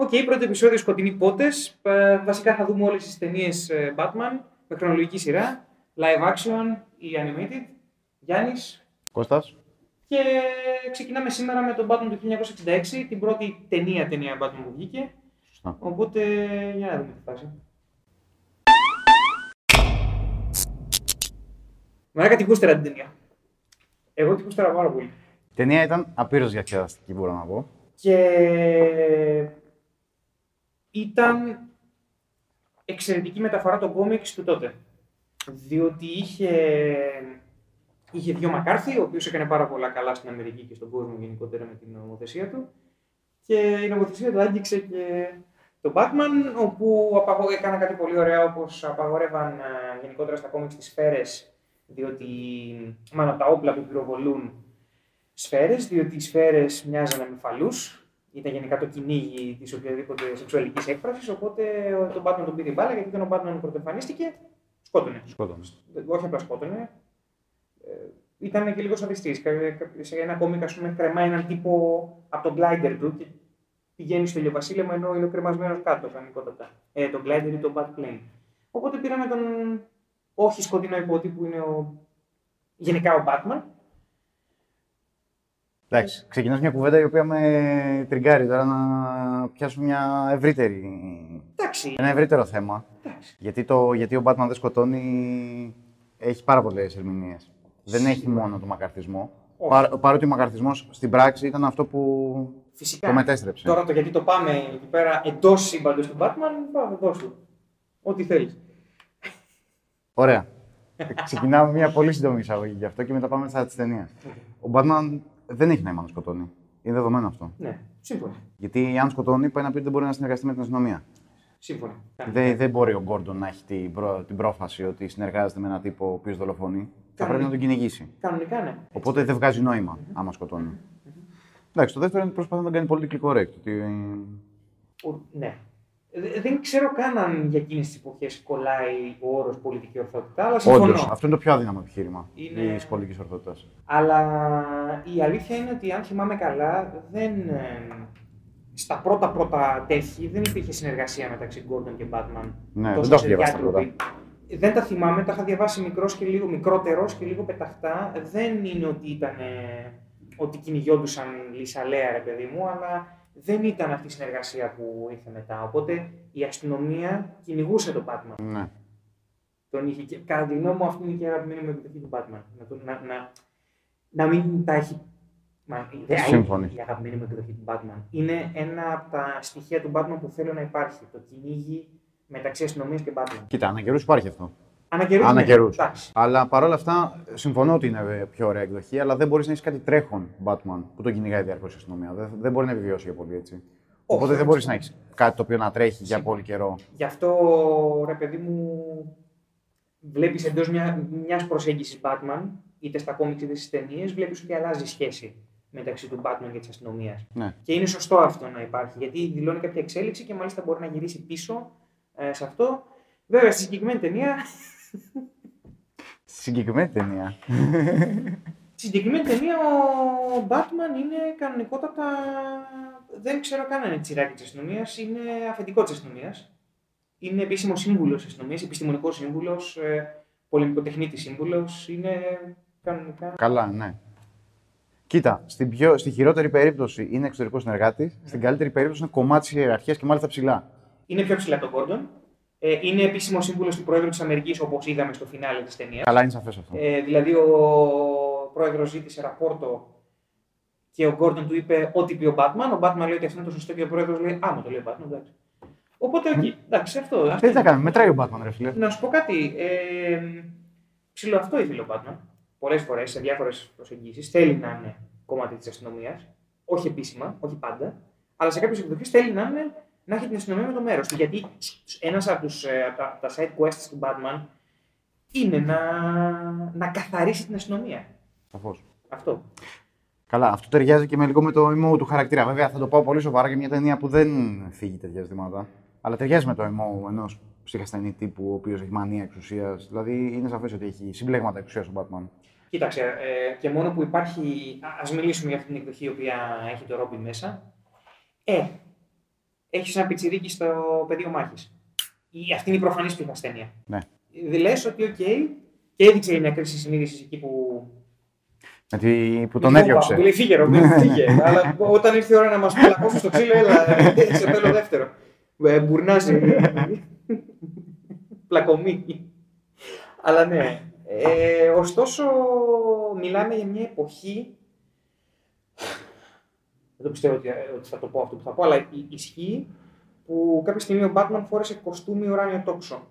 Οκ, πρώτο επεισόδιο Σκοτεινοί Πότες. Βασικά θα δούμε όλες τις ταινίες ε, Batman με χρονολογική σειρά. Live action ή animated. Γιάννης. Κώστας. Και ξεκινάμε σήμερα με τον Batman του 1966, την πρώτη ταινία ταινία Batman που βγήκε. Σωστά. Οπότε για να δούμε τι φάση. Μαλάκα, τη γούσταρα την ταινία. Εγώ τη γούσταρα πάρα πολύ. Η ταινία ήταν απείρως διασκεδαστική, μπορώ να πω. Και ήταν εξαιρετική μεταφορά των κόμιξ του τότε. Διότι είχε, είχε δύο Μακάρθη, ο οποίος έκανε πάρα πολλά καλά στην Αμερική και στον κόσμο γενικότερα με την νομοθεσία του. Και η νομοθεσία του άγγιξε και τον Batman, όπου απαγο... έκανα κάτι πολύ ωραίο, όπως απαγορεύαν ε, γενικότερα στα κόμιξ τις σφαίρες, διότι, μάλλον τα όπλα που πυροβολούν σφαίρες, διότι οι σφαίρες μοιάζανε με φαλούς. Ήταν γενικά το κυνήγι της οποιαδήποτε σεξουαλικής έκφρασης. Οπότε ο- τον Batman τον πήρε η μπάλα γιατί όταν ο Batman πρωτοεμφανίστηκε, σκότωνε. Σκότωνε. Όχι απλά σκότωνε. Ε, ήταν και λίγο σαδιστής. Σε ένα κόμικ, ας πούμε, κρεμάει έναν τύπο από τον glider του και πηγαίνει στο ηλιοβασίλεμα ενώ είναι κρεμασμένος κάτω κανονικότατα. Ε, τον glider ή τον Batplane. Οπότε πήραμε τον όχι σκοτεινό υπότι που είναι ο... γενικά ο Batman. Εντάξει, ξεκινάς μια κουβέντα η οποία με τριγκάρει τώρα να πιάσουμε μια ευρύτερη... Εντάξει. ένα ευρύτερο θέμα. εντάξει. Γιατί, το, γιατί ο Batman δεν σκοτώνει έχει πάρα πολλές ερμηνείες. Δεν έχει μόνο τον μακαρθισμό. Όχι. Παρ, παρότι ο μακαρθισμός στην πράξη ήταν αυτό που Φυσικά. το μετέστρεψε. Τώρα το γιατί το πάμε εκεί πέρα εντός σύμπαντος του Batman, πάμε δώσου. Ό,τι θέλεις. Ωραία. Ξεκινάμε μια πολύ σύντομη εισαγωγή γι' αυτό και μετά πάμε στα της ταινίας. Ο Batman δεν έχει νόημα να σκοτώνει. Είναι δεδομένο αυτό. Ναι, σύμφωνα. Γιατί αν σκοτώνει, πάει να πει ότι δεν μπορεί να συνεργαστεί με την αστυνομία. Σύμφωνα. Δεν, δεν μπορεί ο Γκόρντον να έχει την, προ, την πρόφαση ότι συνεργάζεται με έναν τύπο ο οποίος δολοφονεί. Θα Κανονικά. πρέπει να τον κυνηγήσει. Κανονικά ναι. Οπότε δεν βγάζει νόημα άμα σκοτώνει. Εντάξει, το δεύτερο είναι ότι προσπαθεί να τον κάνει political correct. Ότι... Ο- ναι. Δε- Δεν ξέρω καν αν για εκείνες τις εποχές κολλάει ο όρος πολιτική ορθότητα, αλλά συμφωνώ. Όντως, αυτό είναι το πιο αδύναμο επιχείρημα Είναι- της πολιτικής ορθότητας. Αλλά η αλήθεια είναι ότι αν θυμάμαι καλά, δεν, ε, στα πρώτα πρώτα τέχη δεν υπήρχε συνεργασία μεταξύ Gordon και Batman. Ναι, Τόσο δεν το έχω σε διαβάσει τα διάτροπη. Δεν τα θυμάμαι, τα είχα διαβάσει μικρός και λίγο μικρότερος και λίγο πεταχτά. Δεν είναι ότι ήταν ότι κυνηγιόντουσαν λυσαλέα, ρε παιδί μου, αλλά δεν ήταν αυτή η συνεργασία που ήρθε μετά. Οπότε η αστυνομία κυνηγούσε τον Batman. Ναι. Τον είχε και, κατά τη γνώμη μου, αυτή είναι και η αγαπημένη μου εκδοχή του Batman. Να, το- να, να, να μην τα έχει. Μα, δεν Σύμφωνοι. είναι η αγαπημένη μου εκδοχή του Batman. Είναι ένα από τα στοιχεία του Batman που θέλω να υπάρχει. Το κυνήγι μεταξύ αστυνομίας και Batman. Κοίτα, ανά καιρούς υπάρχει αυτό. Ανακαιρούς, Ανά ναι. καιρούς. Εντάξει. Αλλά παρόλα αυτά, συμφωνώ ότι είναι ε, πιο ωραία εκδοχή, αλλά δεν μπορείς να έχεις κάτι τρέχον Batman που τον κυνηγάει διαρκώς η αστυνομία. Δεν, δεν μπορεί να επιβιώσει για πολύ έτσι. Οπότε δεν μπορείς να έχεις κάτι το οποίο να τρέχει για πολύ καιρό. Γι' αυτό, ρε παιδί μου, βλέπεις εντός μια, μιας προσέγγισης Batman, είτε στα κόμιξ είτε στις ταινίες, βλέπεις ότι αλλάζει η σχέση μεταξύ του Batman και της αστυνομίας. Ναι. Και είναι σωστό αυτό να υπάρχει, γιατί δηλώνει κάποια εξέλιξη και μάλιστα μπορεί να γυρίσει πίσω ε, σε αυτό. Βέβαια, στη συγκεκριμένη ταινία, Στη συγκεκριμένη ταινία. στη συγκεκριμένη ταινία ο Batman είναι κανονικότατα, δεν ξέρω καν αν είναι τσιράκι της αστυνομίας, είναι αφεντικό της αστυνομίας. Είναι επίσημο σύμβουλος της αστυνομίας, επιστημονικός σύμβουλος, ε, πολεμικοτεχνίτης σύμβουλος. Είναι κανονικά. Καλά, ναι. Κοίτα, στην πιο, στη χειρότερη περίπτωση είναι εξωτερικός συνεργάτης, στην καλύτερη περίπτωση είναι κομμάτι της ιεραρχίας και μάλιστα ψηλά. Είναι πιο ψηλά τον Gordon. Ε, είναι επίσημος σύμβουλος του Πρόεδρου της Αμερικής, όπως είδαμε στο φινάλε της ταινίας. Καλά, είναι σαφές αυτό. Ε, δηλαδή, ο πρόεδρος ζήτησε ραπόρτο και ο Gordon του είπε ό,τι πει ο Batman. Ο Batman λέει ότι αυτό είναι το σωστό και ο πρόεδρος λέει Α, μου το λέει ο Batman, εντάξει. Οπότε εκεί. Εντάξει, αυτό. αυτό Τι θα κάνουμε, μετράει ο Batman, ρε φίλε. Να σου πω κάτι. Ε, ψηλό αυτό ήθελε ο Batman. Πολλές φορές σε διάφορες προσεγγίσεις θέλει να είναι κομμάτι της αστυνομίας. Όχι επίσημα, όχι πάντα. Αλλά σε κάποιες εκδοχές θέλει να, είναι, να έχει την αστυνομία με το μέρος του. Γιατί ένας από, τους, ε, από τα, τα side quests του Batman είναι να, να καθαρίσει την αστυνομία. Σαφώς. Αυτό. Καλά, αυτό ταιριάζει και με λίγο με το emo του χαρακτήρα. Βέβαια, θα το πάω πολύ σοβαρά για μια ταινία που δεν φύγει τέτοια ζητήματα. Αλλά ταιριάζει με το emo ενός ψυχασθενή τύπου, ο οποίος έχει μανία εξουσίας. Δηλαδή, είναι σαφές ότι έχει συμπλέγματα εξουσίας ο Batman. Κοίταξε, ε, και μόνο που υπάρχει. Α ας μιλήσουμε για αυτή την εκδοχή η οποία έχει το Robin μέσα. Ε, έχεις ένα πιτσιρίκι στο πεδίο μάχης. Αυτή είναι η προφανής του ασθένεια. Ναι. Λες ότι, οκ, και έδειξε μια κρίση συνείδησης εκεί που. Με τη... που τον έδιωξε. Του λέει φύγε, Ρόμπιν, φύγε. Αλλά όταν ήρθε η ώρα να μας πλακώσει στο ξύλο, έλα, σε θέλω δεύτερο. Ε, μπουρνάζει. Πλακωμή. Αλλά ναι. Ε, ωστόσο, μιλάμε για μια εποχή. Δεν το πιστεύω ότι, ότι θα το πω αυτό που θα πω, αλλά ισχύει που κάποια στιγμή ο Batman φόρεσε κοστούμι ουράνιο τόξο.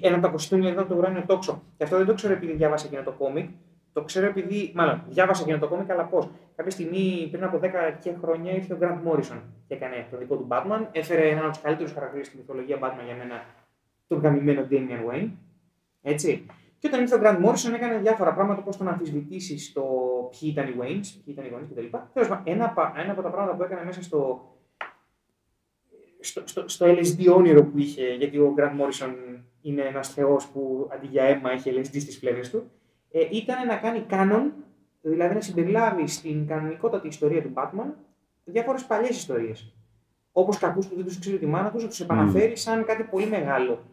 Ένα από τα κοστούμια ήταν το ουράνιο τόξο. Και αυτό δεν το ξέρω επειδή διάβασα εκείνο το κόμικ. Το ξέρω επειδή. Μάλλον διάβασα εκείνο το κόμικ, αλλά πώς. Κάποια στιγμή πριν από 10 και χρόνια ήρθε ο Grant Morrison και έκανε το δικό του Batman. Έφερε έναν από τους καλύτερους χαρακτήρες στη μυθολογία Batman για μένα, τον γαμημένο Damian Wayne. Έτσι. Και όταν ήρθε ο Grant Morrison έκανε διάφορα πράγματα, πώ τον αμφισβητήσεις στο ποιοι ήταν οι Waynes, ποιοι ήταν οι Waynes κτλ. Ένα, ένα από τα πράγματα που έκανε μέσα στο, στο, στο, στο LSD όνειρο που είχε, γιατί ο Grant Morrison είναι ένας θεός που αντί για αίμα έχει LSD στις φλέβε του, ε, ήταν να κάνει κάνον, δηλαδή να συμπεριλάβει στην κανονικότατη ιστορία του Batman διάφορες παλιές ιστορίες. Όπως κακούς που δεν τους ξέρει τη μάνα τους, να τους επαναφέρει σαν κάτι πολύ μεγάλο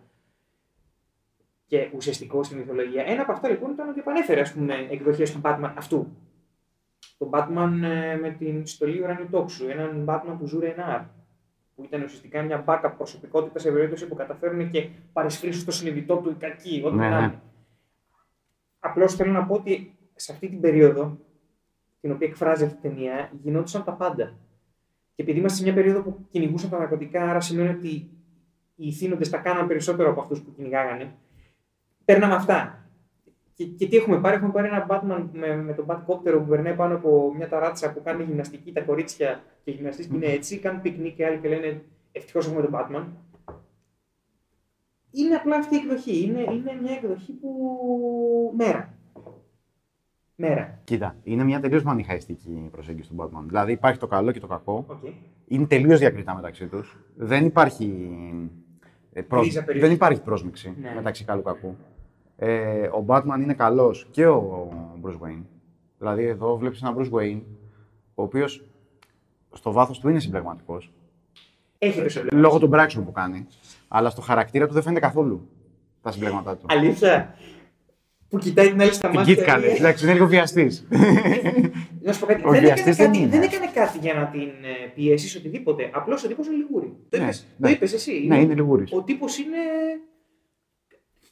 και ουσιαστικό στη μυθολογία. Ένα από αυτά λοιπόν ήταν ότι επανέφερε εκδοχές του Batman αυτού. Το Batman ε, με την στολή ουρανίου τόξου, έναν Batman του Ζουρε Ενάρ, που ήταν ουσιαστικά μια μπάκα προσωπικότητα σε περίπτωση που καταφέρουν και παρισφρήσουν στο συνειδητό του οι κακοί, ό,τι ναι, ναι. Απλώς θέλω να πω ότι σε αυτή την περίοδο, την οποία εκφράζει αυτή η ταινία, γινόντουσαν τα πάντα. Και επειδή είμαστε σε μια περίοδο που κυνηγούσαν τα ναρκωτικά, άρα σημαίνει ότι οι ηθήνοντες τα κάναν περισσότερο από αυτούς που κυνηγάγανε, παίρναμε αυτά. Και, και, τι έχουμε πάρει, έχουμε πάρει ένα Batman με, με τον Batcopter που περνάει πάνω από μια ταράτσα που κάνει γυμναστική, τα κορίτσια και οι γυμναστές είναι έτσι, κάνουν πικνίκ και άλλοι και λένε Ευτυχώς έχουμε τον Batman. Είναι απλά αυτή η εκδοχή. Είναι, είναι μια εκδοχή που. μέρα. Μέρα. Κοίτα, είναι μια τελείως μανιχαϊστική προσέγγιση του Batman. Δηλαδή υπάρχει το καλό και το κακό. Okay. Είναι τελείως διακριτά μεταξύ τους. Δεν υπάρχει. Ε, δεν υπάρχει πρόσμιξη ναι. μεταξύ καλού και κακού ε, ο Batman είναι καλός και ο Bruce Wayne. Δηλαδή, εδώ βλέπεις έναν Bruce Wayne, ο οποίος στο βάθος του είναι συμπλεγματικός. Έχει το Λόγω των πράξεων που κάνει. Αλλά στο χαρακτήρα του δεν φαίνεται καθόλου τα συμπλέγματά του. Αλήθεια. Που κοιτάει την άλλη στα μάτια. Την καλές. Εντάξει, είναι λίγο βιαστής. Να σου πω κάτι. Δεν έκανε, κάτι δεν έκανε κάτι για να την ε, πιέσεις οτιδήποτε. Απλώς ο τύπος είναι λιγούρης. Το είπες ναι, ναι. εσύ. Ναι, είναι λιγούρης. Ο τύπος είναι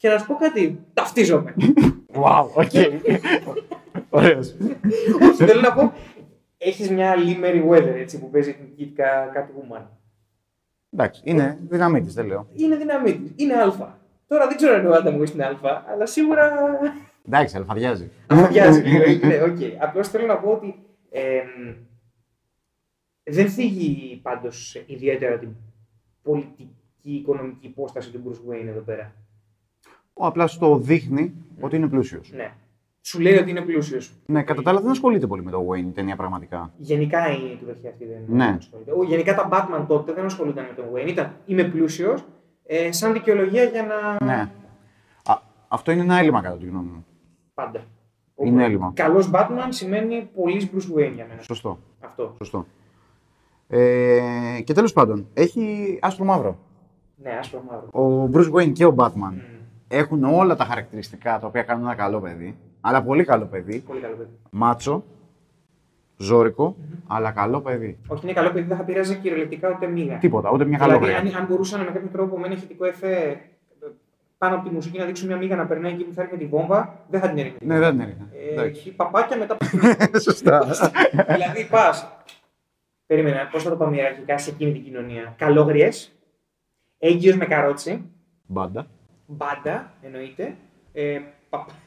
και να σου πω κάτι, ταυτίζομαι. Wow, OK. Ωραίος. Όχι, θέλω να πω, έχεις μια Lee Meriwether έτσι, που παίζει την Kitka, Catwoman. Εντάξει, είναι δυναμίτης, δεν λέω. Είναι δυναμίτης, είναι αλφάδι. Τώρα δεν ξέρω αν ο Άνταμ είναι αλφάδι, αλλά σίγουρα... Εντάξει, αλφαδιάζει. Αλφαδιάζει, ναι, οκ. Απλώς θέλω να πω ότι δεν θίγει πάντως ιδιαίτερα την πολιτική οικονομική υπόσταση του Bruce Wayne εδώ πέρα. Ο απλά το δείχνει ότι είναι πλούσιος. Ναι. Σου λέει ότι είναι πλούσιος. Ναι, κατά τα άλλα δεν ασχολείται πολύ με το Wayne η ταινία πραγματικά. Γενικά η εκδοχή αυτή δεν ναι. ασχολείται. Γενικά τα Batman τότε δεν ασχολούνταν με τον Wayne. Ήταν είμαι πλούσιος, ε, σαν δικαιολογία για να. Ναι. Α, αυτό είναι ένα έλλειμμα κατά τη γνώμη μου. Πάντα. Είναι έλλειμμα. Καλός Batman σημαίνει πολύ Bruce Wayne για μένα. Σωστό. Αυτό. Σωστό. Ε, και τέλος πάντων, έχει άσπρο μαύρο. Ναι, άσπρο μαύρο. Ο Bruce Wayne και ο Batman έχουν όλα τα χαρακτηριστικά τα οποία κάνουν ένα καλό παιδί. Αλλά πολύ καλό παιδί. Πολύ καλό παιδί. Μάτσο, ζώρικο, mm-hmm. αλλά καλό παιδί. Όχι, είναι καλό παιδί, δεν θα πειράζει κυριολεκτικά ούτε μία. Τίποτα, ούτε μια δηλαδή, καλόγρια. Αν, αν μπορούσαν με κάποιο τρόπο με ένα ηχητικό εφέ πάνω από τη μουσική να δείξουν μια μίγα να περνάει εκεί που θα έρχεται τη βόμβα, δεν θα την έριχνε. Ναι, δεν την έριχνε. Ε, έχει παπάκια μετά. Σωστά. δηλαδή πας. Περίμενα, πώς θα το πάμε ιεραρχικά σε εκείνη την κοινωνία. Καλόγριες, έγκυος με καρότσι. Μπάντα μπάντα εννοείται. Ε,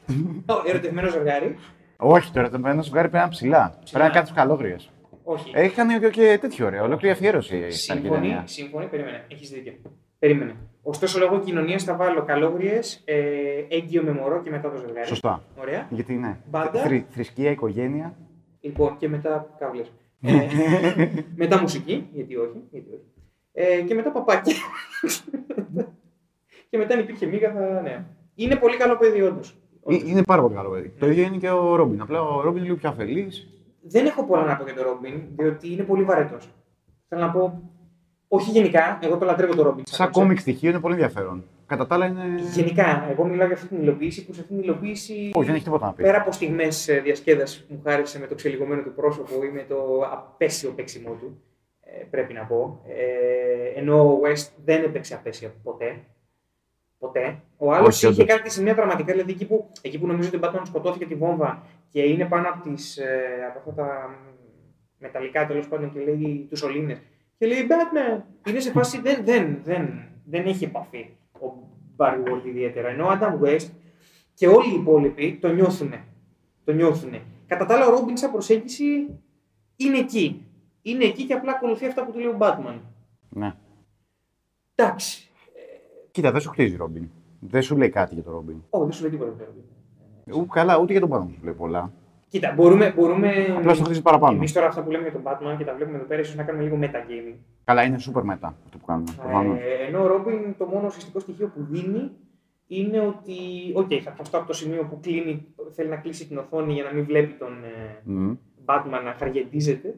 ερωτευμένος ζευγάρι. Όχι, το ερωτευμένο ζευγάρι πρέπει να είναι ψηλά. Πρέπει να κάτι καλόγριες. Όχι. Είχαν και, και τέτοιο ωραίο, ολόκληρη αφιέρωση. Σύμφωνοι, σύμφωνοι, περίμενε. Έχεις δίκιο. Περίμενε. Ωστόσο, λόγω κοινωνίας θα βάλω καλόγριες, ε, έγκυο με μωρό και μετά το ζευγάρι. Σωστά. Ωραία. Γιατί ναι. Μπάντα. Θρη, θρησκεία, οικογένεια. Λοιπόν, και μετά κάβλε. ε, μετά μουσική, γιατί όχι. Γιατί όχι. Ε, και μετά παπάκι και μετά αν υπήρχε μίγα θα. Ναι. Είναι πολύ καλό παιδί, όντως. Ε, είναι πάρα πολύ καλό παιδί. Το ίδιο είναι και ο Ρόμπιν. Απλά ο Ρόμπιν είναι λίγο πιο αφελής. Δεν έχω πολλά να πω για τον Ρόμπιν, διότι είναι πολύ βαρετός. Θέλω να πω. Όχι γενικά, εγώ το λατρεύω το Robin. Σαν κόμικ στοιχείο είναι πολύ ενδιαφέρον. Κατά τα άλλα είναι. Γενικά, εγώ μιλάω για αυτή την υλοποίηση που σε αυτή την υλοποίηση. Όχι, δεν έχει τίποτα να πει. Πέρα από στιγμές διασκέδαση που μου χάρισε με το ξελιγωμένο του πρόσωπο ή με το απέσιο παίξιμό του, ε, πρέπει να πω. Ε, ενώ ο West δεν έπαιξε απέσια ποτέ. Ποτέ. Ο άλλος Όχι, είχε όντως. κάνει τη σημεία δραματικά, δηλαδή εκεί που, εκεί που νομίζω ότι ο Batman σκοτώθηκε τη βόμβα και είναι πάνω από, τις, ε, από αυτά τα μεταλλικά τέλος πάντων και λέει τους σωλήνες. Και λέει Batman. Είναι σε φάση δεν, δεν, δεν, δεν έχει επαφή ο Barry Ward ιδιαίτερα. Ενώ ο Adam West και όλοι οι υπόλοιποι το νιώθουν. Το νιώθουν. Κατά τα άλλα, ο Ρόμπιν σαν προσέγγιση είναι εκεί. Είναι εκεί και απλά ακολουθεί αυτά που του λέει ο Batman. Ναι. Εντάξει. Κοίτα, δεν σου χτίζει Ρόμπιν. Δεν σου λέει κάτι για τον Ρόμπιν. Όχι, δεν σου λέει τίποτα. για τον Robin. Ου, καλά, ούτε για τον Batman σου λέει πολλά. Κοίτα, μπορούμε. μπορούμε... Απλά στο χτίζει παραπάνω. Εμείς τώρα αυτά που λέμε για τον Batman και τα βλέπουμε εδώ πέρα, ίσως να κάνουμε λίγο metagaming. Καλά, είναι super μετά αυτό που κάνουμε. προφανώς. Ε, ενώ ο Ρόμπιν το μόνο ουσιαστικό στοιχείο που δίνει είναι ότι. Οκ, θα πιαστώ από το σημείο που κλείνει, θέλει να κλείσει την οθόνη για να μην βλέπει τον ε, Μμμ. Batman να χαριεντίζεται.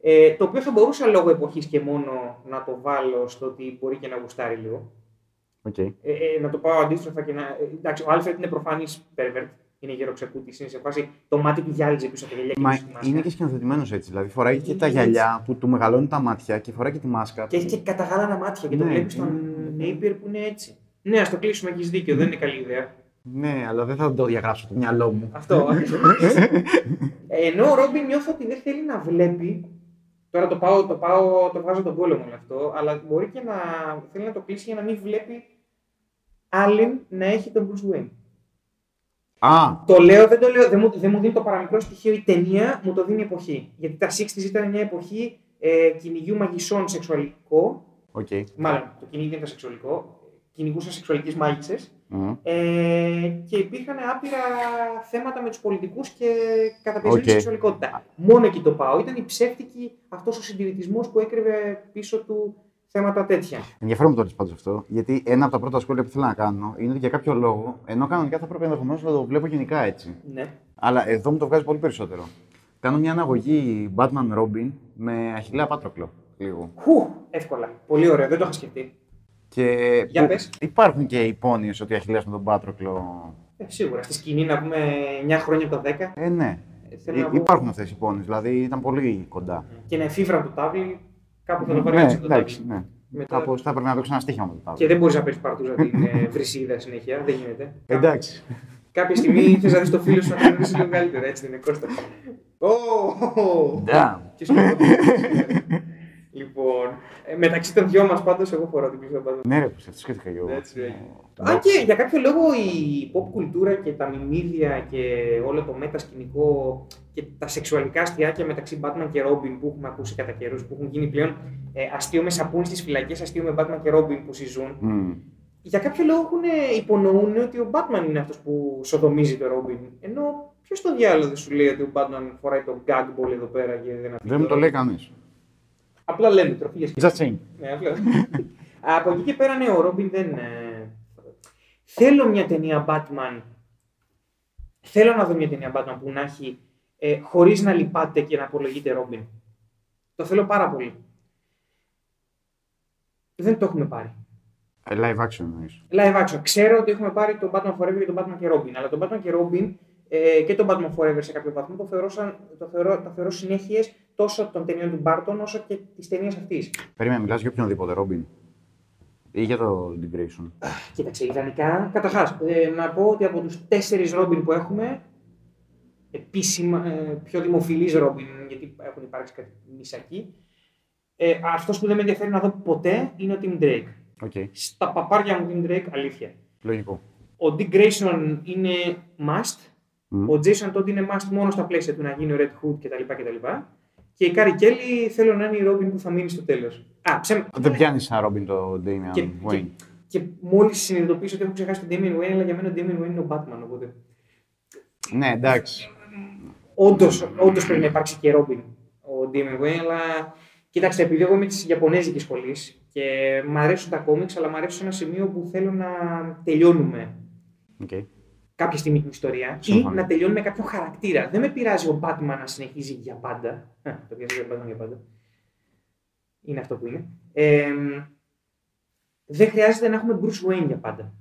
Ε, το οποίο θα μπορούσα λόγω εποχής και μόνο να το βάλω στο ότι μπορεί και να γουστάρει λίγο. Οκ. Ε, ε, να το πάω αντίστροφα και να. ε, εντάξει, ο Άλφρεντ είναι προφανής pervert. Είναι γεροξεκούτης, είναι σε φάση το μάτι του γυάλιζε πίσω από τα γυαλιά και Μα πίσω στη μάσκα. είναι και σκηνοθετημένος έτσι. Δηλαδή φοράει και Είναι τα έτσι. γυαλιά που του μεγαλώνουν τα μάτια και φοράει και τη μάσκα. Και έχει και καταγάλανα μάτια και το Ναι, βλέπεις στον είναι- Napier που είναι έτσι. Ναι, ας το κλείσουμε, έχεις δίκιο, δεν είναι καλή ιδέα. Ναι, αλλά δεν θα το διαγράψω στο μυαλό μου. Αυτό. Ενώ ο Ρόμπιν νιώθω ότι δεν θέλει να βλέπει. Τώρα το πάω, το πάω, το βάζω τον πόλεμο όλο αυτό, αλλά μπορεί και να θέλει να το κλείσει για να μην βλέπει άλλην να έχει τον Bruce Wayne. Α, Το λέω, δεν το λέω, δεν μου, δεν μου δίνει το παραμικρό στοιχείο η ταινία, μου το δίνει η εποχή. Γιατί τα 60s ήταν μια εποχή ε, κυνηγιού μαγισσών σεξουαλικό. οκ. Μάλλον το κυνήγι δεν ήταν σεξουαλικό. Κυνηγούσαν σεξουαλικές μάγισσες. Μμ. Ε, και υπήρχαν άπειρα θέματα με τους πολιτικούς και καταπιεσμένη Οκ. σεξουαλικότητα. Μόνο εκεί το πάω. Ήταν η ψεύτικη αυτός ο συντηρητισμός που έκρυβε πίσω του θέματα τέτοια. Ενδιαφέρον που το λες πάντως αυτό, γιατί ένα από τα πρώτα σχόλια που θέλω να κάνω είναι ότι για κάποιο λόγο, ενώ κανονικά θα πρέπει ενδεχομένως να το βλέπω γενικά έτσι. Ναι. Αλλά εδώ μου το βγάζει πολύ περισσότερο. Κάνω μια αναγωγή Batman Robin με Αχιλλέα Πάτροκλο. Λίγο. Χου, εύκολα. Πολύ ωραίο, δεν το είχα σκεφτεί. Και Για που- πες. υπάρχουν και υπόνοιε ότι ο Αχιλέας με τον Πάτροκλο. Ε, σίγουρα. Στη σκηνή να πούμε 9 χρόνια από τα 10 Ε, ναι. Ε, θέλω Ε, να πω- υπάρχουν αυτές οι υπόνοιε, δηλαδή ήταν πολύ κοντά. και να εφήβραν το τάβλι, κάπου θα το πάρει ναι, έτσι το εντάξει, τάβλι. ναι. Μετά- Κάπως θα έπρεπε να παίξω ένα στοίχημα με το τάβλο. Και δεν μπορείς να παίρνεις παρτούζα την ε, βρυσίδα συνέχεια, δεν γίνεται. Εντάξει. Κάποια στιγμή θες να δεις το φίλο σου να τον λίγο καλύτερα, έτσι δεν είναι Κώστα. Ω, Damn. Και σκέφτομαι. Λοιπόν, ε, μεταξύ των δυο μας πάντως, εγώ φοράω την πίσω πάντω. Ναι, ρε, αυτό σκέφτηκα και εγώ. Έτσι, Ε, έτσι. Αν και για κάποιο λόγο η pop κουλτούρα και τα μιμίδια και όλο το μετασκηνικό και τα σεξουαλικά αστιάκια μεταξύ Batman και Robin που έχουμε ακούσει κατά καιρούς, που έχουν γίνει πλέον ε, αστείο με σαπούνι στις φυλακές, αστείο με Batman και Robin που συζούν, μμ. για κάποιο λόγο έχουν, υπονοούν ότι ο Batman είναι αυτός που σοδομίζει το Robin. Ενώ ποιος το διάλογο δεν σου λέει ότι ο Batman φοράει το gag ball εδώ πέρα και δεν αφήνει Δεν μου το λέει κανείς. Απλά λέμε τροφή για σκέψη. Just saying. Ναι, απλά. Από εκεί και πέρα, ναι, ο Ρόμπιν δεν. ε, Θέλω μια ταινία Batman. Θέλω να δω μια ταινία Batman που να έχει ε, χωρίς να λυπάται και να απολογείται Ρόμπιν. Το θέλω πάρα πολύ. Δεν το έχουμε πάρει. Ε, Live action εννοείς. Live action. Ξέρω ότι έχουμε πάρει τον Batman Forever και τον Batman και Robin. Αλλά τον Batman και Robin ε, και τον Batman Forever σε κάποιο βαθμό το θεωρώ, σαν, το θεωρώ, το θεωρώ συνέχειες τόσο των ταινιών του Barton όσο και της ταινίας αυτής. Περίμενε, μιλάς για οποιονδήποτε Robin. Ή για το Integration. Κοίταξε, ιδανικά, καταρχάς, ε, να πω ότι από τους τέσσερις Ρόμπιν που έχουμε, επίσημα, ε, πιο δημοφιλής Ρόμπιν, γιατί έχουν υπάρξει κάτι μισακοί, ε, αυτός που δεν με ενδιαφέρει να δω ποτέ είναι ο Tim Drake. Ok. Στα παπάρια μου Tim Drake, αλήθεια. Λογικό. Ο Dick Grayson είναι must. Μμ. Ο Jason Todd είναι must μόνο στα πλαίσια του να γίνει ο Red Hood κτλ. κτλ. Και η Carrie Kelly θέλω να είναι η Robin που θα μείνει στο τέλος. Α, ψέμα. Δεν πιάνεις σαν Robin το Damian Και, και, Wayne. και μόλις συνειδητοποίησα ότι έχω ξεχάσει τον Damian Wayne, αλλά για μένα ο Damian Wayne είναι ο Batman. Οπότε. Ναι, εντάξει. Όντως όντως πρέπει να υπάρξει και Robin ο Damian Wayne, αλλά κοιτάξτε, επειδή εγώ είμαι της Ιαπωνέζικης σχολής και μου αρέσουν τα κόμιξ, αλλά μου αρέσουν σε ένα σημείο που θέλω να τελειώνουμε Οκ. Κάποια στιγμή την ιστορία Συμφωνώ. ή να τελειώνει με κάποιον χαρακτήρα. Δεν με πειράζει ο Batman να συνεχίζει για πάντα. Α, το πιάζει για Batman για πάντα. Είναι αυτό που είναι. Ε, δεν χρειάζεται να έχουμε Bruce Wayne για πάντα.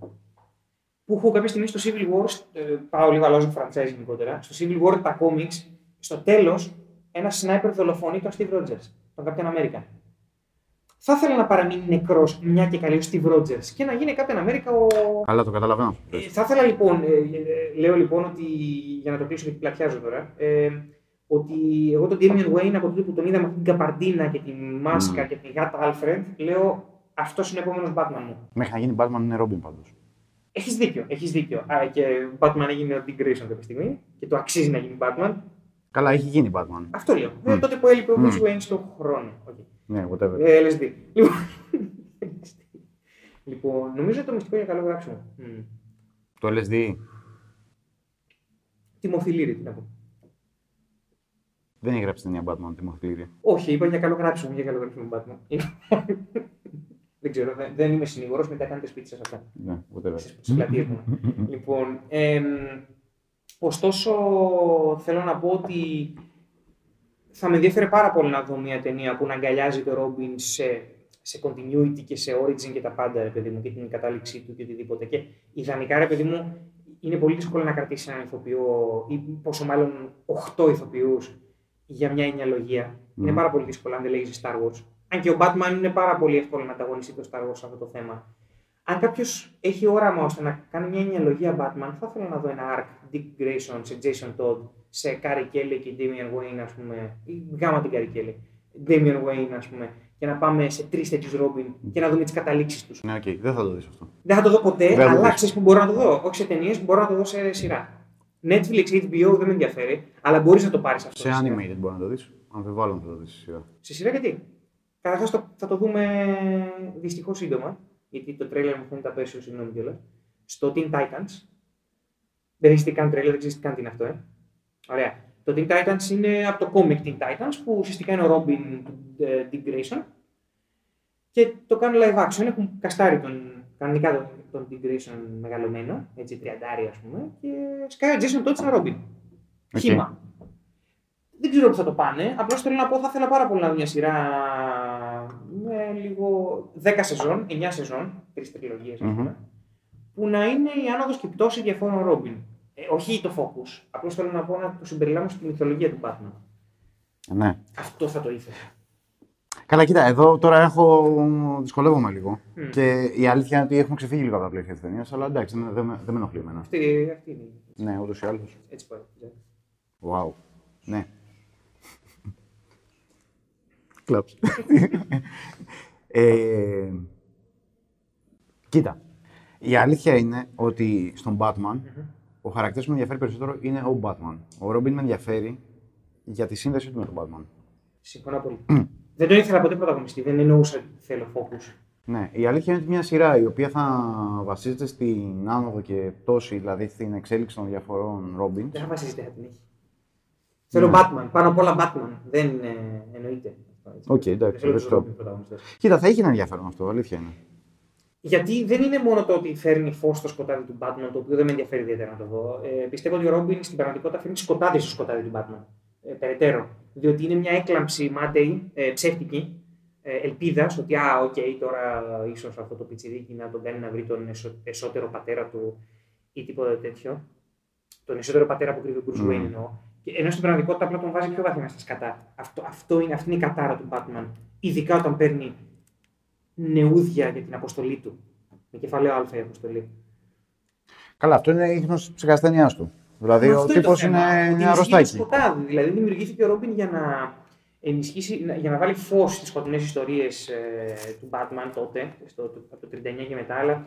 Που έχω κάποια στιγμή στο Civil War, ε, πάω λίγο αλλάζω franchise γενικότερα, στο Civil War τα comics, στο τέλος ένας sniper δολοφονεί τον Steve Rogers, τον Captain America. Θα ήθελα να παραμείνει νεκρός μια και καλή ο Steve Rogers και να γίνει Captain America ο. Καλά, το καταλαβαίνω. Ε, θα ήθελα λοιπόν, ε, ε, λέω λοιπόν ότι, για να το κλείσω γιατί πλατιάζω τώρα, ε, ότι εγώ τον Damian Wayne από τότε που τον είδα με την καπαρντίνα και τη μάσκα Mm. και τη γάτα Alfred, λέω αυτός είναι ο επόμενος Batman μου. Μέχρι να γίνει Batman είναι Robin πάντως. Έχεις δίκιο, έχεις δίκιο. Α, και Batman έγινε ο Dick Grayson κάποια στιγμή και το αξίζει να γίνει Batman. Καλά, έχει γίνει Batman. Αυτό λέω. Ε, τότε που έλειπε ο Bruce Wayne στον χρόνο. Okay. Ναι, whatever. Ε, LSD. Λοιπόν, λοιπόν, νομίζω ότι το μυστικό είναι καλό γράψιμο. Mm. Το LSD Τιμοθυλήρη, τι να πω. δεν έχει γράψει ταινία Batman, τη Μοθλήρη. Όχι, είπα για καλό γράψιμο, για καλό γράψιμο Batman. δεν ξέρω, δεν, δεν είμαι συνήγορο, μετά κάνετε σπίτι σας αυτά. Ναι, whatever. Στι πλατείες μου. λοιπόν, εμ, ωστόσο, θέλω να πω ότι θα με ενδιαφέρει πάρα πολύ να δω μια ταινία που να αγκαλιάζει το Robin σε, σε continuity και σε origin και τα πάντα, ρε παιδί μου, και την κατάληξή του και οτιδήποτε. Και ιδανικά, ρε παιδί μου, είναι πολύ δύσκολο να κρατήσει έναν ηθοποιό ή πόσο μάλλον 8 ηθοποιούς για μια ενιαλογία. Είναι Μμμ. πάρα πολύ δύσκολο αν δεν λέγεις Star Wars. Αν και ο Batman είναι πάρα πολύ εύκολο να ανταγωνιστεί το Star Wars σε αυτό το θέμα. Αν κάποιος έχει όραμα ώστε να κάνει μια εννεαλογία Batman, θα ήθελα να δω ένα arc Dick Grayson σε Jason Todd, σε Carrie Kelly και Damian Wayne, ας πούμε, ή γάμα την Carrie Kelly, Damian Wayne, ας πούμε, και να πάμε σε τρεις τέτοιους Robin και να δούμε τις καταλήξεις τους. Ναι, οκ, δεν θα το δεις αυτό. Δεν θα το δω ποτέ, Δεν θα το αλλά δεις. ξέρεις που μπορώ να το δω; Όχι σε ταινίες, μπορώ να το δω σε σειρά. Netflix, HBO δεν με ενδιαφέρει, αλλά μπορείς να το πάρεις αυτό. Σε σειρά. animated μπορεί να το δεις. Αμφιβάλλω να θα το δεις στη σειρά. Σε σειρά γιατί; Καταρχάς το, θα το δούμε δυστυχώς σύντομα, γιατί το τρέλερ μου φαίνεται απέσιο, συγγνώμη κιόλας. Στο Teen Titans. Δεν έχει δει καν τρέλερ, δεν ξέρεις καν τι είναι αυτό, ε. Ωραία. Το Teen Titans είναι από το comic Teen Titans, που ουσιαστικά είναι ο Robin του ε, Dick Grayson. Και το κάνουν live action. Έχουν καστάρει τον, κανονικά τον, τον Dick Grayson μεγαλωμένο, έτσι τριαντάρι ας πούμε, και σκάει ο Jason Todd σαν Robin. Οκ. Χήμα. Δεν ξέρω πού θα το πάνε. Απλώς θέλω να πω, θα ήθελα πάρα πολύ να δω μια σειρά με λίγο 10 σεζόν, 9 σεζόν, τρεις τριλογίες, α Μμμ. πούμε, που να είναι η άνοδος και η πτώση διαφόρων Robin. Ε, όχι το focus. Απλώς θέλω να πω να το συμπεριλάβω στη μυθολογία του Batman. Ναι. Αυτό θα το ήθελα. Καλά, κοίτα, εδώ τώρα έχω. δυσκολεύομαι λίγο. Μμ. Και η αλήθεια είναι ότι έχουμε ξεφύγει λίγο από τα πλαίσια της ταινίας, αλλά εντάξει, δεν, δεν, με- δεν με ενοχλεί εμένα. Αυτή, αυτή είναι. η- Ναι, ούτως ή άλλως. Έτσι πάει. Wow. Ναι. Κλαψ. ε, κοίτα. Η αλήθεια είναι ότι στον Batman ο χαρακτήρας που με ενδιαφέρει περισσότερο είναι ο Batman. Ο Robin με ενδιαφέρει για τη σύνδεση του με τον Batman. Συμφωνώ πολύ. δεν τον ήθελα ποτέ πρωταγωνιστή. Δεν εννοούσα ότι θέλω focus. Ναι, η αλήθεια είναι ότι μια σειρά η οποία θα βασίζεται στην άνοδο και πτώση, δηλαδή στην εξέλιξη των διαφόρων Robins. Δεν θα βασίζεται, θα την έχει. Θέλω Batman. Πάνω απ' όλα Batman. Δεν ε, εννοείται. Αυτό, έτσι. Οκ, εντάξει, Δεν θέλω τους δεκτό. Robin πρωταγωνιστές. Κοίτα, θα έχει ένα ενδιαφέρον αυτό, αλήθεια είναι. Γιατί δεν είναι μόνο το ότι φέρνει φως στο σκοτάδι του Batman, το οποίο δεν με ενδιαφέρει ιδιαίτερα να το δω. Ε, πιστεύω ότι ο Robin στην πραγματικότητα φέρνει σκοτάδι στο σκοτάδι του Batman. Ε, περαιτέρω. Διότι είναι μια έκλαμψη μάταιη, ε, ψεύτικη, ε, ελπίδας ότι α, οκ, τώρα ίσως αυτό το πιτσιρίκι να τον κάνει να βρει τον εσω, εσωτερό πατέρα του ή τίποτα τέτοιο. Τον εσωτερό πατέρα που κρύβει ο Bruce Μμμ. Wayne εννοώ. Και ενώ στην πραγματικότητα απλά τον βάζει πιο βαθιά στα σκατά. Αυτό, αυτό είναι, αυτή είναι η κατάρα του Batman. Ειδικά όταν παίρνει νεούδια για την αποστολή του. Με κεφαλαίο Α η αποστολή. Καλά, αυτό είναι ίχνος της ψυχασθένειάς του. Δηλαδή, Μα ο αυτό τύπο το θέμα, είναι, ότι είναι ενισχύει το αρρωστάκι. σκοτάδι. Δηλαδή, δημιουργήθηκε ο Ρόμπιν για να ενισχύσει, να- για να βάλει φως στις σκοτεινές ιστορίες του Batman τότε, στο, από το 39 και μετά. Αλλά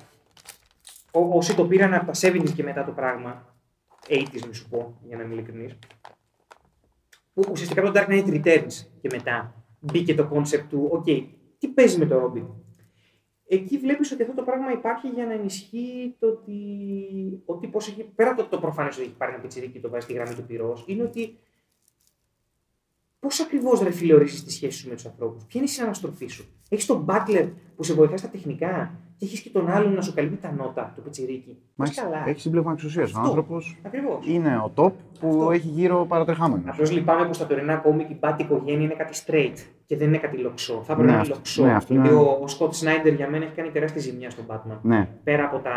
ό, όσοι το πήραν από τα 70s και μετά το πράγμα, 80s μη σου πω, για να είμαι ειλικρινής, που ουσιαστικά από το Dark Knight Returns και μετά μπήκε το concept του, OK, τι παίζει με το Ρόμπιν. Εκεί βλέπεις ότι αυτό το πράγμα υπάρχει για να ενισχύει το ότι ο τύπος έχει. Πέρα από το, το προφανές ότι έχει πάρει ένα πιτσιρίκι και το βάζει στη γραμμή του πυρός, είναι ότι. Πώς ακριβώς ρε φίλε ορίζεις τη σχέση σου με τους ανθρώπους, Ποια είναι η συναναστροφή σου; Έχεις τον butler που σε βοηθάει στα τεχνικά και έχεις και τον άλλον να σου καλύπτει τα νώτα, το πιτσιρίκι. Μα Πώς έχει, καλά. έχεις σύμπλεγμα εξουσίας. Ο Αυτό. άνθρωπος Ακριβώς. είναι ο top που Αυτό. έχει γύρω παρατρεχάμενο. Απλώς λυπάμαι που στα τωρινά κόμικ η Bat οικογένεια είναι κάτι straight. και δεν είναι κάτι λοξό. Θα έπρεπε Ναι, να είναι αυτό- λοξό. ναι, αυτό γιατί είναι- ο, ο Scott Snyder για μένα έχει κάνει τεράστια ζημιά στον Batman. Ναι. Πέρα από τα,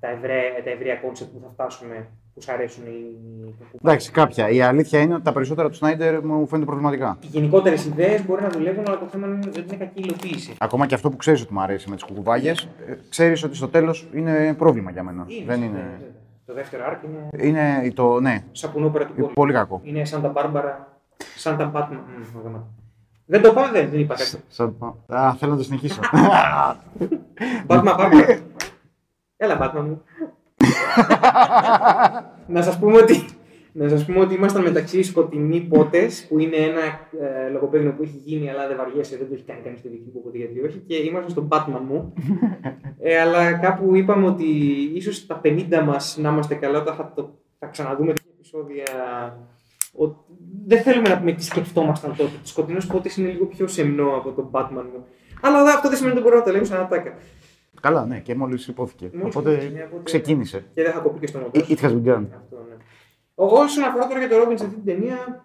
τα, ευραία, τα ευρεία concept που θα φτάσουμε, που σου αρέσουν οι. που- Εντάξει, κάποια. Η αλήθεια είναι ότι τα περισσότερα του Σνάιντερ μου φαίνονται προβληματικά. Οι γενικότερες ιδέες μπορεί να δουλεύουν, αλλά το θέμα είναι ότι είναι κακή υλοποίηση. Ακόμα και αυτό που ξέρεις ότι μου αρέσει με τις κουκουβάγες, ξέρεις ότι στο τέλος είναι πρόβλημα για μένα. Είναι, Δεν ναι, είναι. ναι. Το δεύτερο arc είναι Είναι το. Ναι, σαπουνόπερα του κόσμου. πολύ κακό. Είναι Santa Barbara, Santa Batman. Μμμ, ο γαμάτος. Δεν το πάω, δεν, δεν είπα κάτι. Σαν- Α, θέλω να το συνεχίσω. Μπάτμα, Μπάρμπαρα. Έλα, Μπάτμα μου. να σας πούμε ότι να σας πούμε ότι ήμασταν μεταξύ σκοτεινοί πότες, που είναι ένα ε, λογοπαίγνιο που έχει γίνει, αλλά δεν βαριέσαι, δεν το έχει κάνει κανείς στο δική μου, οπότε γιατί όχι, και ήμασταν στον Batman μου. ε, αλλά κάπου είπαμε ότι ίσως στα 50 μας να είμαστε καλά όταν θα, το, θα ξαναδούμε τέτοια επεισόδια. Ο, δεν θέλουμε να πούμε τι σκεφτόμασταν τότε. Το σκοτεινός πότε είναι λίγο πιο σεμνό από τον Batman μου. Αλλά αυτό δεν σημαίνει ότι μπορούμε να το λέμε σαν ατάκα. Καλά, ναι, και μόλις υπόθηκε. Μόλις Οπότε υπόθηκε, ναι, οπότε- ξεκίνησε. Και δεν θα κοπεί και στο μοντάζ. It has begun. Αυτό, ναι. Ο- Όσον αφορά τώρα για το Ρόμπινς σε αυτή την ταινία,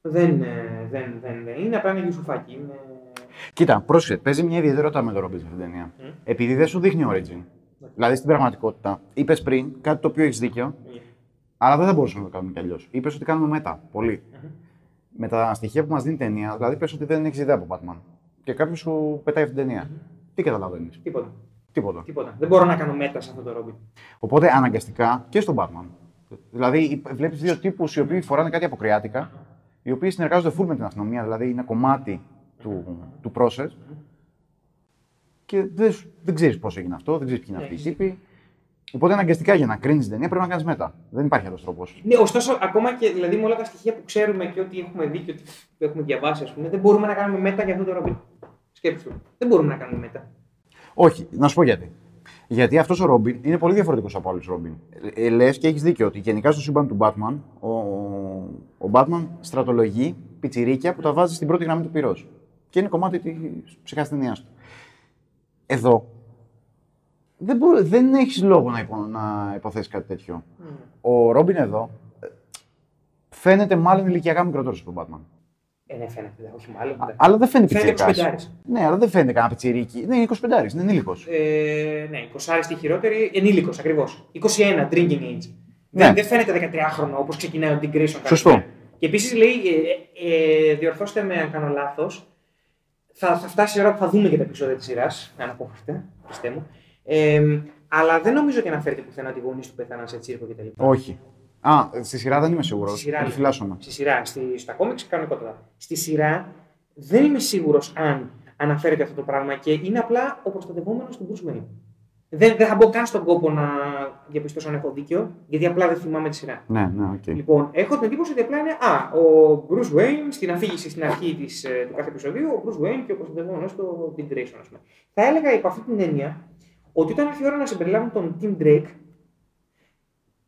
δεν, ε, δεν, δεν, δεν είναι απλά ένα γιουσουφάκι. Είναι... Κοίτα, πρόσεχε, παίζει μια ιδιαιτερότητα με τον Ρόμπινς σε αυτή την ταινία. Μμ. Επειδή δεν σου δείχνει origin. Δηλαδή στην πραγματικότητα, είπες πριν κάτι το οποίο έχεις δίκιο, αλλά δεν θα μπορούσαμε να το κάνουμε κι αλλιώς. Είπες ότι κάνουμε μετά. Πολύ. Με τα στοιχεία που μας δίνει η ταινία, δηλαδή πες ότι δεν έχεις ιδέα από Batman. Και κάποιος σου πετάει αυτή την ταινία. Τι καταλαβαίνεις; Τίποτα. Τίποτα. Τίποτα. Δεν μπορώ να κάνω μέτα σε αυτό το Ρόμπιν. Οπότε αναγκαστικά και στον Batman. Δηλαδή βλέπεις δύο τύπους οι οποίοι φοράνε κάτι αποκριάτικα, οι οποίοι συνεργάζονται full με την αστυνομία, δηλαδή είναι κομμάτι του, του process. Και δεν, σου- δεν ξέρεις πώς έγινε αυτό, δεν ξέρεις ποιοι είναι αυτοί οι τύποι. Οπότε αναγκαστικά για να κρίνεις την ταινία πρέπει να κάνεις μετά. Δεν υπάρχει άλλος τρόπος. Ναι, ωστόσο, ακόμα και δηλαδή, με όλα τα στοιχεία που ξέρουμε και ό,τι έχουμε δει και ό,τι έχουμε διαβάσει, ας πούμε, δεν μπορούμε να κάνουμε μέτα για αυτό το Ρόμπιν. Σκέψτε το. Δεν μπορούμε να κάνουμε μέτα. Όχι, να σου πω γιατί. Γιατί αυτός ο Ρόμπιν είναι πολύ διαφορετικός από άλλους Ρόμπιν. Ε, Λες και έχεις δίκιο ότι γενικά στο σύμπαν του Batman, ο, ο Batman στρατολογεί πιτσιρίκια που τα βάζει στην πρώτη γραμμή του πυρός. Και είναι κομμάτι της ψυχασθενεία του. Εδώ δεν, μπο- δεν έχεις λόγο να, υπο, να υποθέσεις κάτι τέτοιο. Ο Ρόμπιν εδώ ε, φαίνεται μάλλον ηλικιακά μικρότερος από τον Batman. Ε, ναι, φαίνεται. δε, Όχι μάλλον. Α- δε. Αλλά δεν φαίνεται Φαίνεται πιτσιρικάς. 25. Ναι, αλλά δεν φαίνεται κανένα πιτσιρίκι. Ναι, είναι 25, είναι ενήλικος. Ε, ναι, 20 στη χειρότερη, ενήλικος ακριβώς. 21, drinking age. Ναι. Δεν, δεν φαίνεται 13χρονο όπως ξεκινάει ο Dick Grayson. Σωστό. Και επίσης λέει, ε, ε, ε, διορθώστε με αν κάνω λάθος, θα, θα φτάσει η ώρα που θα δούμε και τα επεισόδια της σειράς. Αναπόφευκτο, πίστεψέ μου. Ε, αλλά δεν νομίζω ότι αναφέρεται πουθενά ότι οι γονείς του πέθαναν σε τσίρκο κτλ. Όχι. Α, στη σειρά δεν είμαι σίγουρος. Στη σειρά, ναι. Επιφυλάσσομαι. Στη σειρά, στη, στα κόμιξ κανονικότατα. Στη σειρά δεν είμαι σίγουρος αν αναφέρεται αυτό το πράγμα και είναι απλά ο προστατευόμενος του Bruce Wayne. Δεν, δεν θα μπω καν στον κόπο να διαπιστώσω αν έχω δίκιο, γιατί απλά δεν θυμάμαι τη σειρά. Ναι, ναι, οκ. Λοιπόν, έχω την εντύπωση ότι απλά είναι Α, ο Bruce Wayne στην αφήγηση στην αρχή της, ε, του κάθε επεισοδίου, ο Bruce Wayne και ο προστατευόμενος του Tim Drake, ας πούμε. Θα έλεγα υπό αυτή την έννοια ότι όταν ήρθε η ώρα να συμπεριλάβουν τον Tim Drake,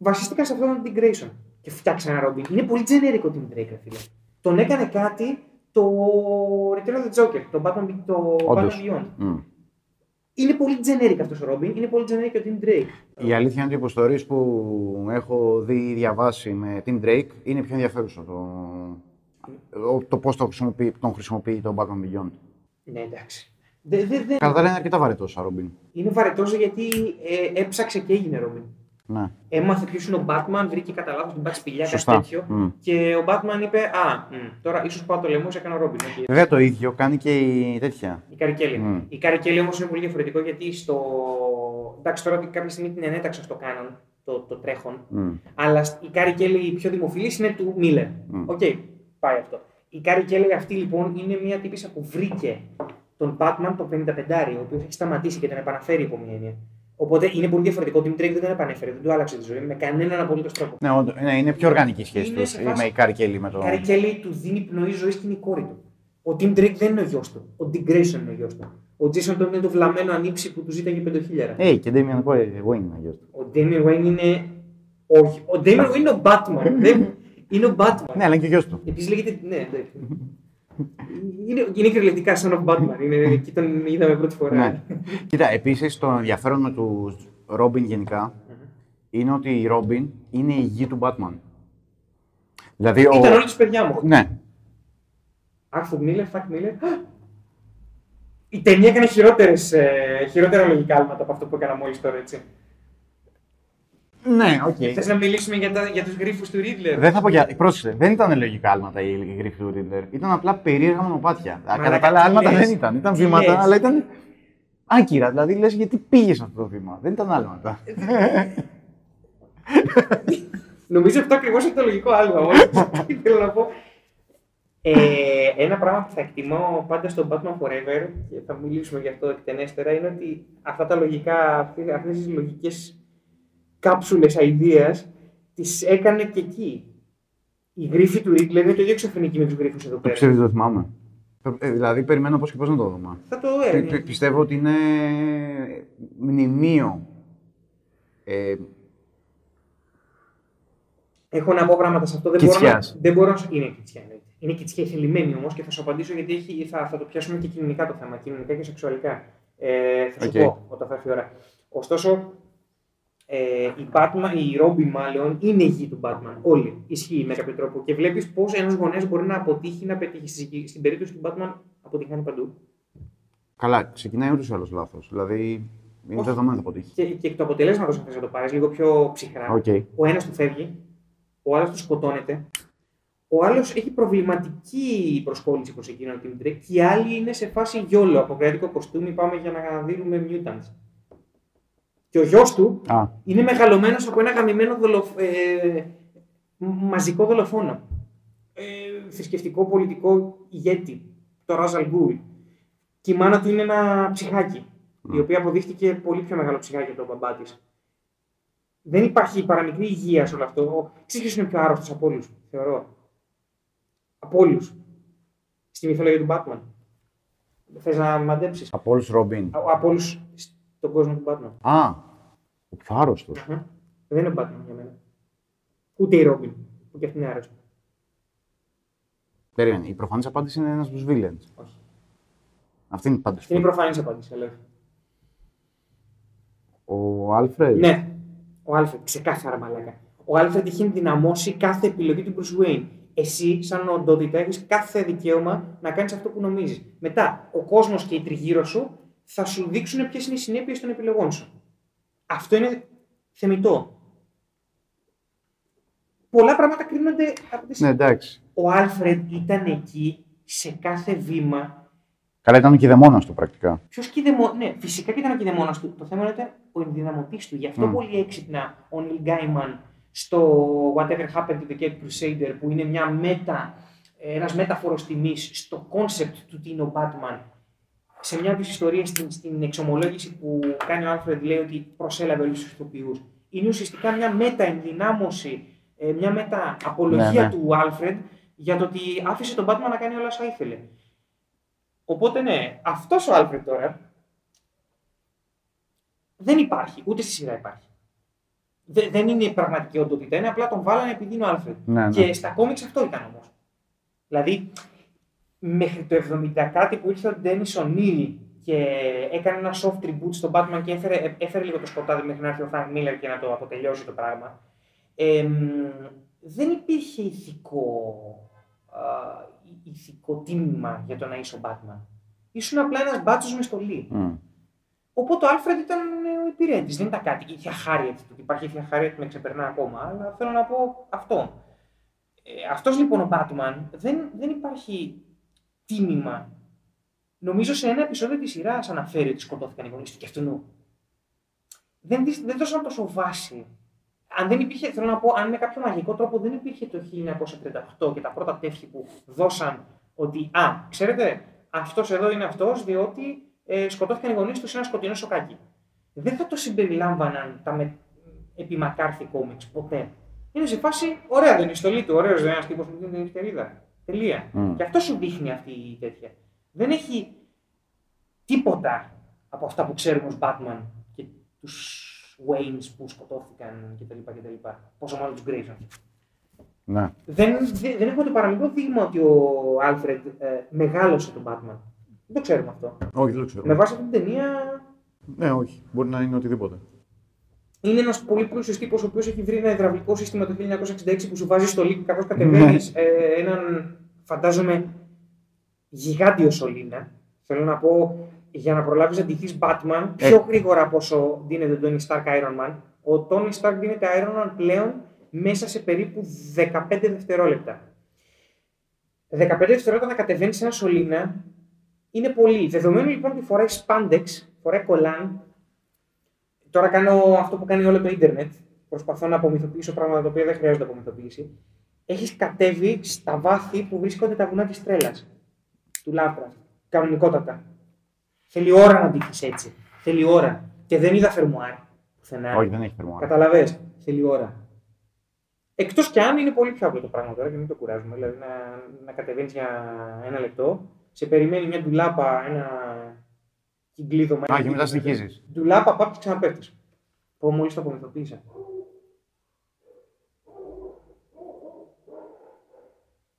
βασίστηκαν σε αυτόν τον Tim Grayson και φτιάξαν ένα Robin. Είναι πολύ generic ο Tim Drake, ρε φίλε. Τον έκανε κάτι το Return of the Joker, το Batman, το Όντως. Batman Beyond. Μμ. Είναι πολύ generic αυτός ο Robin, είναι πολύ generic ο Tim Drake. Η αλήθεια είναι ότι οι υποστορίες που έχω δει ή διαβάσει με Tim Drake είναι πιο ενδιαφέρουσα. Το, ο- το πώς το χρησιμοποιεί, τον χρησιμοποιεί τον Batman Beyond. Ναι, εντάξει. Δε, δε, δε, Κατά τα άλλα είναι αρκετά βαρετός σαν Robin. Είναι βαρετός γιατί ε, έψαξε και έγινε Robin. Ναι. Έμαθε ποιος είναι ο Batman, βρήκε κατά λάθος την Bat σπηλιά, κάτι Σωστά. τέτοιο. Μμ. Και ο Batman είπε: Α, μ, τώρα ίσως πάω το λαιμό, σε έκανα Robin. Okay. Βέβαια το ίδιο κάνει και η τέτοια. Η Carrie Kelly. Μμ. Η Carrie Kelly όμως είναι πολύ διαφορετικό γιατί στο. Εντάξει, τώρα κάποια στιγμή την ενέταξαν στο canon, το, το τρέχον. Μμ. Αλλά η Carrie Kelly η πιο δημοφιλής είναι του Miller. Μμ. Οκ, πάει αυτό. Η Carrie Kelly αυτή λοιπόν είναι μια τύπισσα που βρήκε τον Batman τον 55 ο οποίος έχει σταματήσει και τον επαναφέρει υπό μια έννοια. Οπότε είναι πολύ διαφορετικό. Ο Tim Drake δεν τον επανέφερε, δεν του άλλαξε τη ζωή με κανέναν απολύτως τρόπο. Ναι, όντως, ναι, είναι πιο οργανική η σχέση Είναι τους σε φάση- με η Carrie Kelly με Η το. Carrie Kelly του δίνει πνοή ζωή στην κόρη του. Ο Tim Drake δεν είναι ο γιος του. Ο Dick Grayson είναι ο γιος του. Ο Jason Todd είναι το βλαμμένο ανίψι που του ζήταγε 5.000. Ε, και Damian Wayne είναι γιος του. Ο Damian Wayne είναι. Όχι. Ο Damian Wayne είναι ο Batman. δεν... Είναι ο Batman. Ναι, αλλά είναι και γιος του. Επίσης λέγεται. Ναι, εντάξει. Είναι, είναι κυριολεκτικά son of Batman. Είναι, εκεί τον είδαμε πρώτη φορά. Ναι. Κοίτα, επίσης το ενδιαφέρον με τους Ρόμπιν γενικά είναι ότι η Ρόμπιν είναι η γη του Batman. Δηλαδή, ο... Ήταν όλη της παιδιά μου. Ναι. Άρθουρ Μίλλερ, Φακ Μίλλερ. Η ταινία έκανε χειρότερες, ε, χειρότερα λογικά άλματα από αυτό που έκανα μόλις τώρα, έτσι. Ναι, οκ. Θες να μιλήσουμε για, τα, για τους γρήφου του Ρίτλερ. Δεν θα πω για. Πρόσεξε, δεν ήταν λογικά άλματα οι οι γρίφοι του Riddler. Ήταν απλά περίεργα μονοπάτια. Κατά Μαλάκα, τα άλλα τι άλματα λες. δεν ήταν. Ήταν Τι βήματα, λες. αλλά ήταν άκυρα. Δηλαδή λες γιατί πήγες σε αυτό το βήμα. Δεν ήταν άλματα. Νομίζω αυτό ακριβώς είναι το λογικό άλμα. Μόνο τι θέλω να πω. Ε, ένα πράγμα που θα εκτιμώ πάντα στο Batman Forever και θα μιλήσουμε γι' αυτό εκτενέστερα είναι ότι αυτά τα λογικά, αυτές τις λογικές κάψουλες ideas τις έκανε και εκεί. Η γρίφη του Ρίτλερ είναι το ίδιο εξωφρενική με τους γρίφους εδώ Το πέρα. ψεύδι το θυμάμαι. Ε, δηλαδή περιμένω πώς και πώς να το δούμε. Θα το δω, ε, Πι- πι- πιστεύω ότι είναι μνημείο. Ε, Έχω να πω πράγματα σε αυτό. Δεν μπορώ, να, Κητσιάς. δεν μπορώ να. Είναι κιτσιά, εννοείται. Είναι κιτσιά θελημένη όμως και θα σου απαντήσω γιατί έχει, θα, θα το πιάσουμε και κοινωνικά το θέμα. Κοινωνικά και σεξουαλικά. Ε, θα σου Οκ. πω όταν θα έρθει η ώρα. Ωστόσο, ε, η, Batman, οι Robin μάλλον είναι οι γιοι του Batman. Όλοι. Ισχύει με κάποιο τρόπο. Και βλέπεις πώς ένας γονέας μπορεί να αποτύχει να πετύχει. Στη- Στην περίπτωση του Batman αποτυγχάνει παντού. καλά, ξεκινάει ούτως ή άλλως λάθος. Δηλαδή είναι Όχι. δεδομένο θα αποτύχει. Και, και εκ του αποτελέσματος, αν θες να το πάρεις λίγο πιο ψυχρά. Οκ. Ο ένας του φεύγει, ο άλλος του σκοτώνεται. Ο άλλος έχει προβληματική προσκόλληση προς εκείνον wreck και οι άλλοι είναι σε φάση YOLO. Από κρατικό κοστούμι πάμε για να δίνουμε mutants. Και ο γιος του Α, είναι μεγαλωμένος από ένα γαμημένο δολοφ... ε, μαζικό δολοφόνο. Ε, θρησκευτικό πολιτικό ηγέτη, το Ράζαλ Γκούλ. Και η μάνα του είναι ένα ψυχάκι, η οποία αποδείχτηκε πολύ πιο μεγάλο ψυχάκι από τον μπαμπά της. Δεν υπάρχει παραμικρή υγεία σε όλο αυτό. Ξέρεις ποιος είναι πιο άρρωστος από όλους, θεωρώ. Από όλους. Στη μυθολογία του Batman. Θες να μαντέψεις; από όλους Robin. Από όλους στον κόσμο του Batman. Α, ο πιο άρρωστος. Αχα. Δεν είναι Batman για μένα. Ούτε οι Robin, που και αυτοί είναι άρρωστοι. Περίμενε. Η προφανής απάντηση είναι ένας από τους villains. Όχι. Αυτή είναι πάντως. Αυτή είναι η προφανής απάντηση, αλλά. Ο Άλφρεντ. Ναι, ο Άλφρεντ, ξεκάθαρα μαλάκα. Ο Άλφρεντ έχει ενδυναμώσει κάθε επιλογή του Bruce Wayne. Εσύ, σαν οντότητα, έχεις κάθε δικαίωμα να κάνεις αυτό που νομίζεις. Μετά, ο κόσμος και οι τριγύρω σου θα σου δείξουν ποιες είναι οι συνέπειες των επιλογών σου. Αυτό είναι θεμητό. Πολλά πράγματα κρίνονται από τις... Ναι, εντάξει. Ο Άλφρεντ ήταν εκεί σε κάθε βήμα Καλά, ήταν και δαιμόνα του πρακτικά. Ποιος κηδεμόνα. Ναι, φυσικά και ήταν ο κηδεμόνας του. Το θέμα είναι ο ενδυναμωτής του. Γι' αυτό Μμ. πολύ έξυπνα ο Νιλ Γκάιμαν στο Whatever Happened to the Cape Crusader, που είναι μια μετα, ένας μέταφορος τιμής στο concept του τι είναι ο Batman. Σε μια από τις ιστορίες, στην, στην εξομολόγηση που κάνει ο Alfred, λέει ότι προσέλαβε όλους τους ηθοποιούς. Είναι ουσιαστικά μια μετα-ενδυνάμωση, ε, μια μετα-απολογία Ναι, ναι. του Alfred για το ότι άφησε τον Batman να κάνει όλα όσα ήθελε. Οπότε ναι, αυτός ο Alfred τώρα δεν υπάρχει, ούτε στη σειρά υπάρχει. Δε- δεν είναι η πραγματική οντότητα, είναι απλά τον βάλανε επειδή είναι ο Alfred. Ναι, ναι. Και στα κόμιξ αυτό ήταν όμως. Δηλαδή, μέχρι το 70 κάτι που ήρθε ο Ντένις Ονίλ και έκανε ένα soft reboot στον Batman και έφερε, έφερε λίγο το σκοτάδι μέχρι να έρθει ο Frank Miller και να το αποτελειώσει το πράγμα. εμ, δεν υπήρχε ηθικό, α, ηθικό τίμημα για το να είσαι ο Batman. Ήσουν απλά ένας μπάτσος μες στολή. Μμ. Οπότε ο Άλφρεντ ήταν ε, ο υπηρέτης, δεν ήταν κάτι. Η Θεία Χάριετ, το ότι υπάρχει η Θεία Χάριετ με ξεπερνά ακόμα, αλλά θέλω να πω αυτό. Ε, αυτός λοιπόν ο Batman δεν, δεν υπάρχει τίμημα. Νομίζω σε ένα επεισόδιο της σειράς αναφέρει ότι σκοτώθηκαν οι γονείς του και αυτού. Δεν, δεις- δεν δώσαν τόσο βάση. Αν δεν υπήρχε, θέλω να πω, αν με κάποιο μαγικό τρόπο δεν υπήρχε το 1938 και τα πρώτα τεύχη που δώσαν ότι, α, ξέρετε, αυτός εδώ είναι αυτός, διότι ε, σκοτώθηκαν οι γονείς του σε ένα σκοτεινό σοκάκι. Δεν θα το συμπεριλάμβαναν τα με... επί Μακάρθι κόμιξ ποτέ. Είναι σε φάση, ωραία δεν είναι η στολή του, ωραίος δεν είναι ένας τύπος με την ευκαιρίδα. Τελεία. Μμ. Και αυτό σου δείχνει αυτή η τέτοια. Δεν έχει τίποτα από αυτά που ξέρουμε ως Batman και τους Waynes που σκοτώθηκαν κτλ. κτλ. Πόσο μάλλον τους Grayson. Ναι. Δεν, δεν, δεν έχουμε το παραμικρό δείγμα ότι ο Alfred ε, μεγάλωσε τον Batman. Δεν το ξέρουμε αυτό. Όχι, δεν το ξέρω. Με βάση αυτή την ταινία Ναι, όχι. Μπορεί να είναι οτιδήποτε. Είναι ένας πολύ πλούσιο τύπο ο οποίος έχει βρει ένα υδραυλικό σύστημα το 1966 που σου βάζει στο λύκο καθώ κατεβαίνεις έναν, φαντάζομαι, γιγάντιο σωλήνα. Θέλω να πω, για να προλάβεις να ντυθείς Batman πιο Ε. γρήγορα από όσο δίνεται τον Tony Stark Iron Man, ο Tony Stark δίνεται Iron Man πλέον μέσα σε περίπου 15 δευτερόλεπτα. 15 δευτερόλεπτα να κατεβαίνεις σε ένα σωλήνα είναι πολύ. Δεδομένου λοιπόν ότι φοράει spandex, φοράει κολάν, τώρα κάνω αυτό που κάνει όλο το ίντερνετ, προσπαθώ να απομυθοποιήσω πράγματα τα οποία δεν χρειάζονται απομυθοποίηση. Έχεις κατέβει στα βάθη που βρίσκονται τα βουνά της τρέλας. Του Lovecraft. Κανονικότατα. Θέλει ώρα να ντύχεις έτσι. Θέλει ώρα. Και δεν είδα φερμουάρ πουθενά. Όχι, δεν έχει θερμόρα. Καταλαβες, θέλει ώρα. Εκτός κι αν είναι πολύ πιο απλό το πράγμα τώρα και μην το κουράζουμε. Δηλαδή να, να κατεβαίνεις για ένα λεπτό, σε περιμένει μια ντουλάπα, ένα κυκλίδωμα. Α, και μετά συνεχίζεις. Ντουλάπα, πάω και ξαναπέφτεις. Πω μόλις το απομυθοποίησα.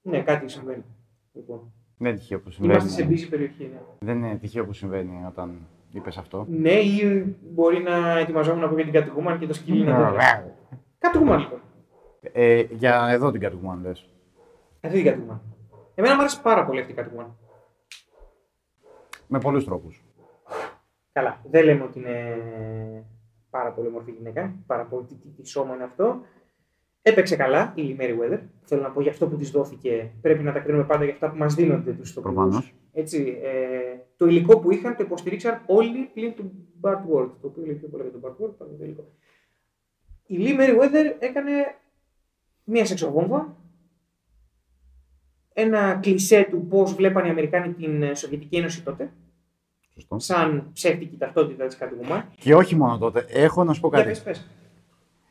Ναι, κάτι συμβαίνει. Λοιπόν. Δεν είναι τυχαίο που Είμαστε σε συμβαίνει. busy περιοχή. Ναι. Δεν είναι τυχαίο που συμβαίνει όταν είπες αυτό. ναι, ή μπορεί να ετοιμαζόμουν να πω για την Catwoman και το σκυλί να το Catwoman λοιπόν. Ε, για εδώ την Catwoman λες. Αυτή η Catwoman. Εμένα μου άρεσε πάρα πολύ αυτή η Catwoman. Με πολλούς τρόπους. Καλά, δεν λέμε ότι είναι πάρα πολύ όμορφη γυναίκα, πάρα πολύ τι, τι, τι σώμα είναι αυτό. Έπαιξε καλά η Mary Weather. Θέλω να πω για αυτό που της δόθηκε. Πρέπει να τα κρίνουμε πάντα για αυτά που μας δίνονται τους ηθοποιούς. Προφανώς. Έτσι, ε, το υλικό που είχαν το υποστηρίξαν όλοι πλην του Bart Ward. Το οποίο λέει πιο πολύ για τον Bart Ward παρά το υλικό. Η Lee Mary Weather έκανε μία σεξοβόμβα. Ένα κλισέ του πώς βλέπαν οι Αμερικάνοι την ε, Σοβιετική Ένωση τότε. Σωστό. Σαν ψεύτικη ταυτότητα της Catwoman. Και όχι μόνο τότε. Έχω να σου πω Για κάτι. πες, πες.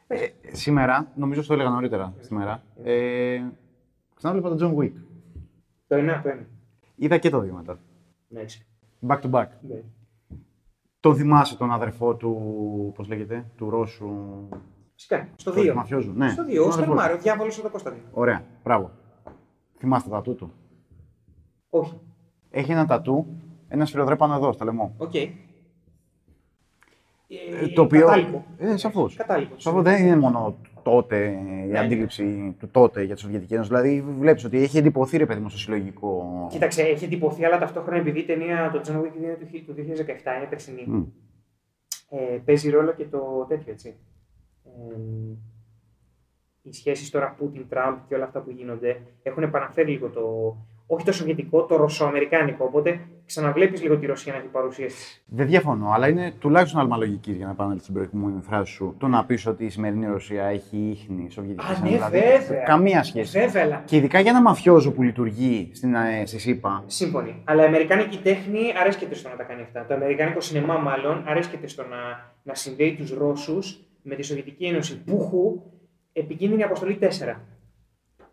Ε, σήμερα, νομίζω το έλεγα νωρίτερα σήμερα, ε, ξανάβλεπα τον John Wick. Το ένα, το ένα. Είδα και το δύο μετά. Ναι, έτσι. Back to back. Ναι. Τον θυμάσαι τον αδερφό του, πώς λέγεται, του Ρώσου; Φυσικά. Στο του 2. μαφιόζου. Ναι, Στο 2. τον Ο Όσκαρ αδερφό του. Μάριο, διάβολος εδώ Κωνσταντίνο. Ωραία, μπράβο. Θυμάστε τα τατού του; Όχι. Έχει ένα τατού, ένα σφυροδρέπανο εδώ, στο λαιμό. Οκ. Ε, το οποίο. Κατάλοιπο. Ε, σαφώς. Κατάλοιπο. Σαφώς δεν είναι μόνο τότε η Ναι. αντίληψη του τότε για τη Σοβιετική Ένωση. Δηλαδή, βλέπεις ότι έχει εντυπωθεί ρε παιδί μου στο συλλογικό. Κοίταξε, έχει εντυπωθεί, αλλά ταυτόχρονα επειδή η ταινία το John Wick είναι του χι- του 2017, είναι περσινή. Μμ. Ε, παίζει ρόλο και το τέτοιο, έτσι. Ε, οι σχέσεις τώρα Πούτιν-Τραμπ και όλα αυτά που γίνονται έχουν επαναφέρει λίγο το. Όχι το σοβιετικό, το ρωσοαμερικάνικο. Οπότε ξαναβλέπεις λίγο τη Ρωσία να έχει παρουσίαση. Δεν διαφωνώ, αλλά είναι τουλάχιστον άλμα λογική για να επανέλθω στην προηγούμενη φράση σου. Το να πεις ότι η σημερινή Ρωσία έχει ίχνη Σοβιετικής Α, ναι, δηλαδή, βέβαια. Καμία σχέση. Βέβαια, αλλά Και ειδικά για ένα μαφιόζο που λειτουργεί στην, ε, στη ΣΥΠΑ. Σύμφωνοι. Αλλά η Αμερικάνικη τέχνη αρέσκεται στο να τα κάνει αυτά. Το Αμερικάνικο σινεμά, μάλλον, αρέσκεται στο να, να συνδέει τους Ρώσους με τη Σοβιετική Ένωση. Πουχου, επικίνδυνη αποστολή 4.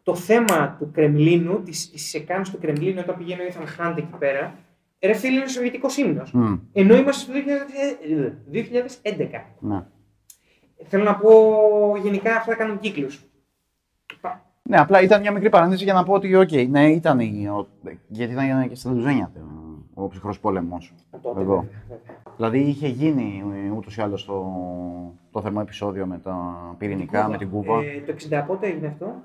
Το θέμα του Κρεμλίνου, της σκηνή του Κρεμλίνου, όταν πηγαίνει ο Ethan Hunt εκεί πέρα, ρε φίλε, είναι Σοβιετικός ύμνος. Μμ, Ενώ είμαστε στο 2000 2011. ναι. Θέλω να πω, γενικά αυτά κάνουν κύκλους. ναι, απλά ήταν μια μικρή παρένθεση για να πω ότι, οκ, ναι, ήταν. η- ο- γιατί ήταν και στα loser-ια ο, ο ψυχρός πόλεμος. Τότε, Εδώ. βέβαια, βέβαια. Δηλαδή είχε γίνει ούτως ή άλλως το, το θερμό επεισόδιο με τα πυρηνικά, με την Κούβα. Ε, το 60 πότε έγινε αυτό,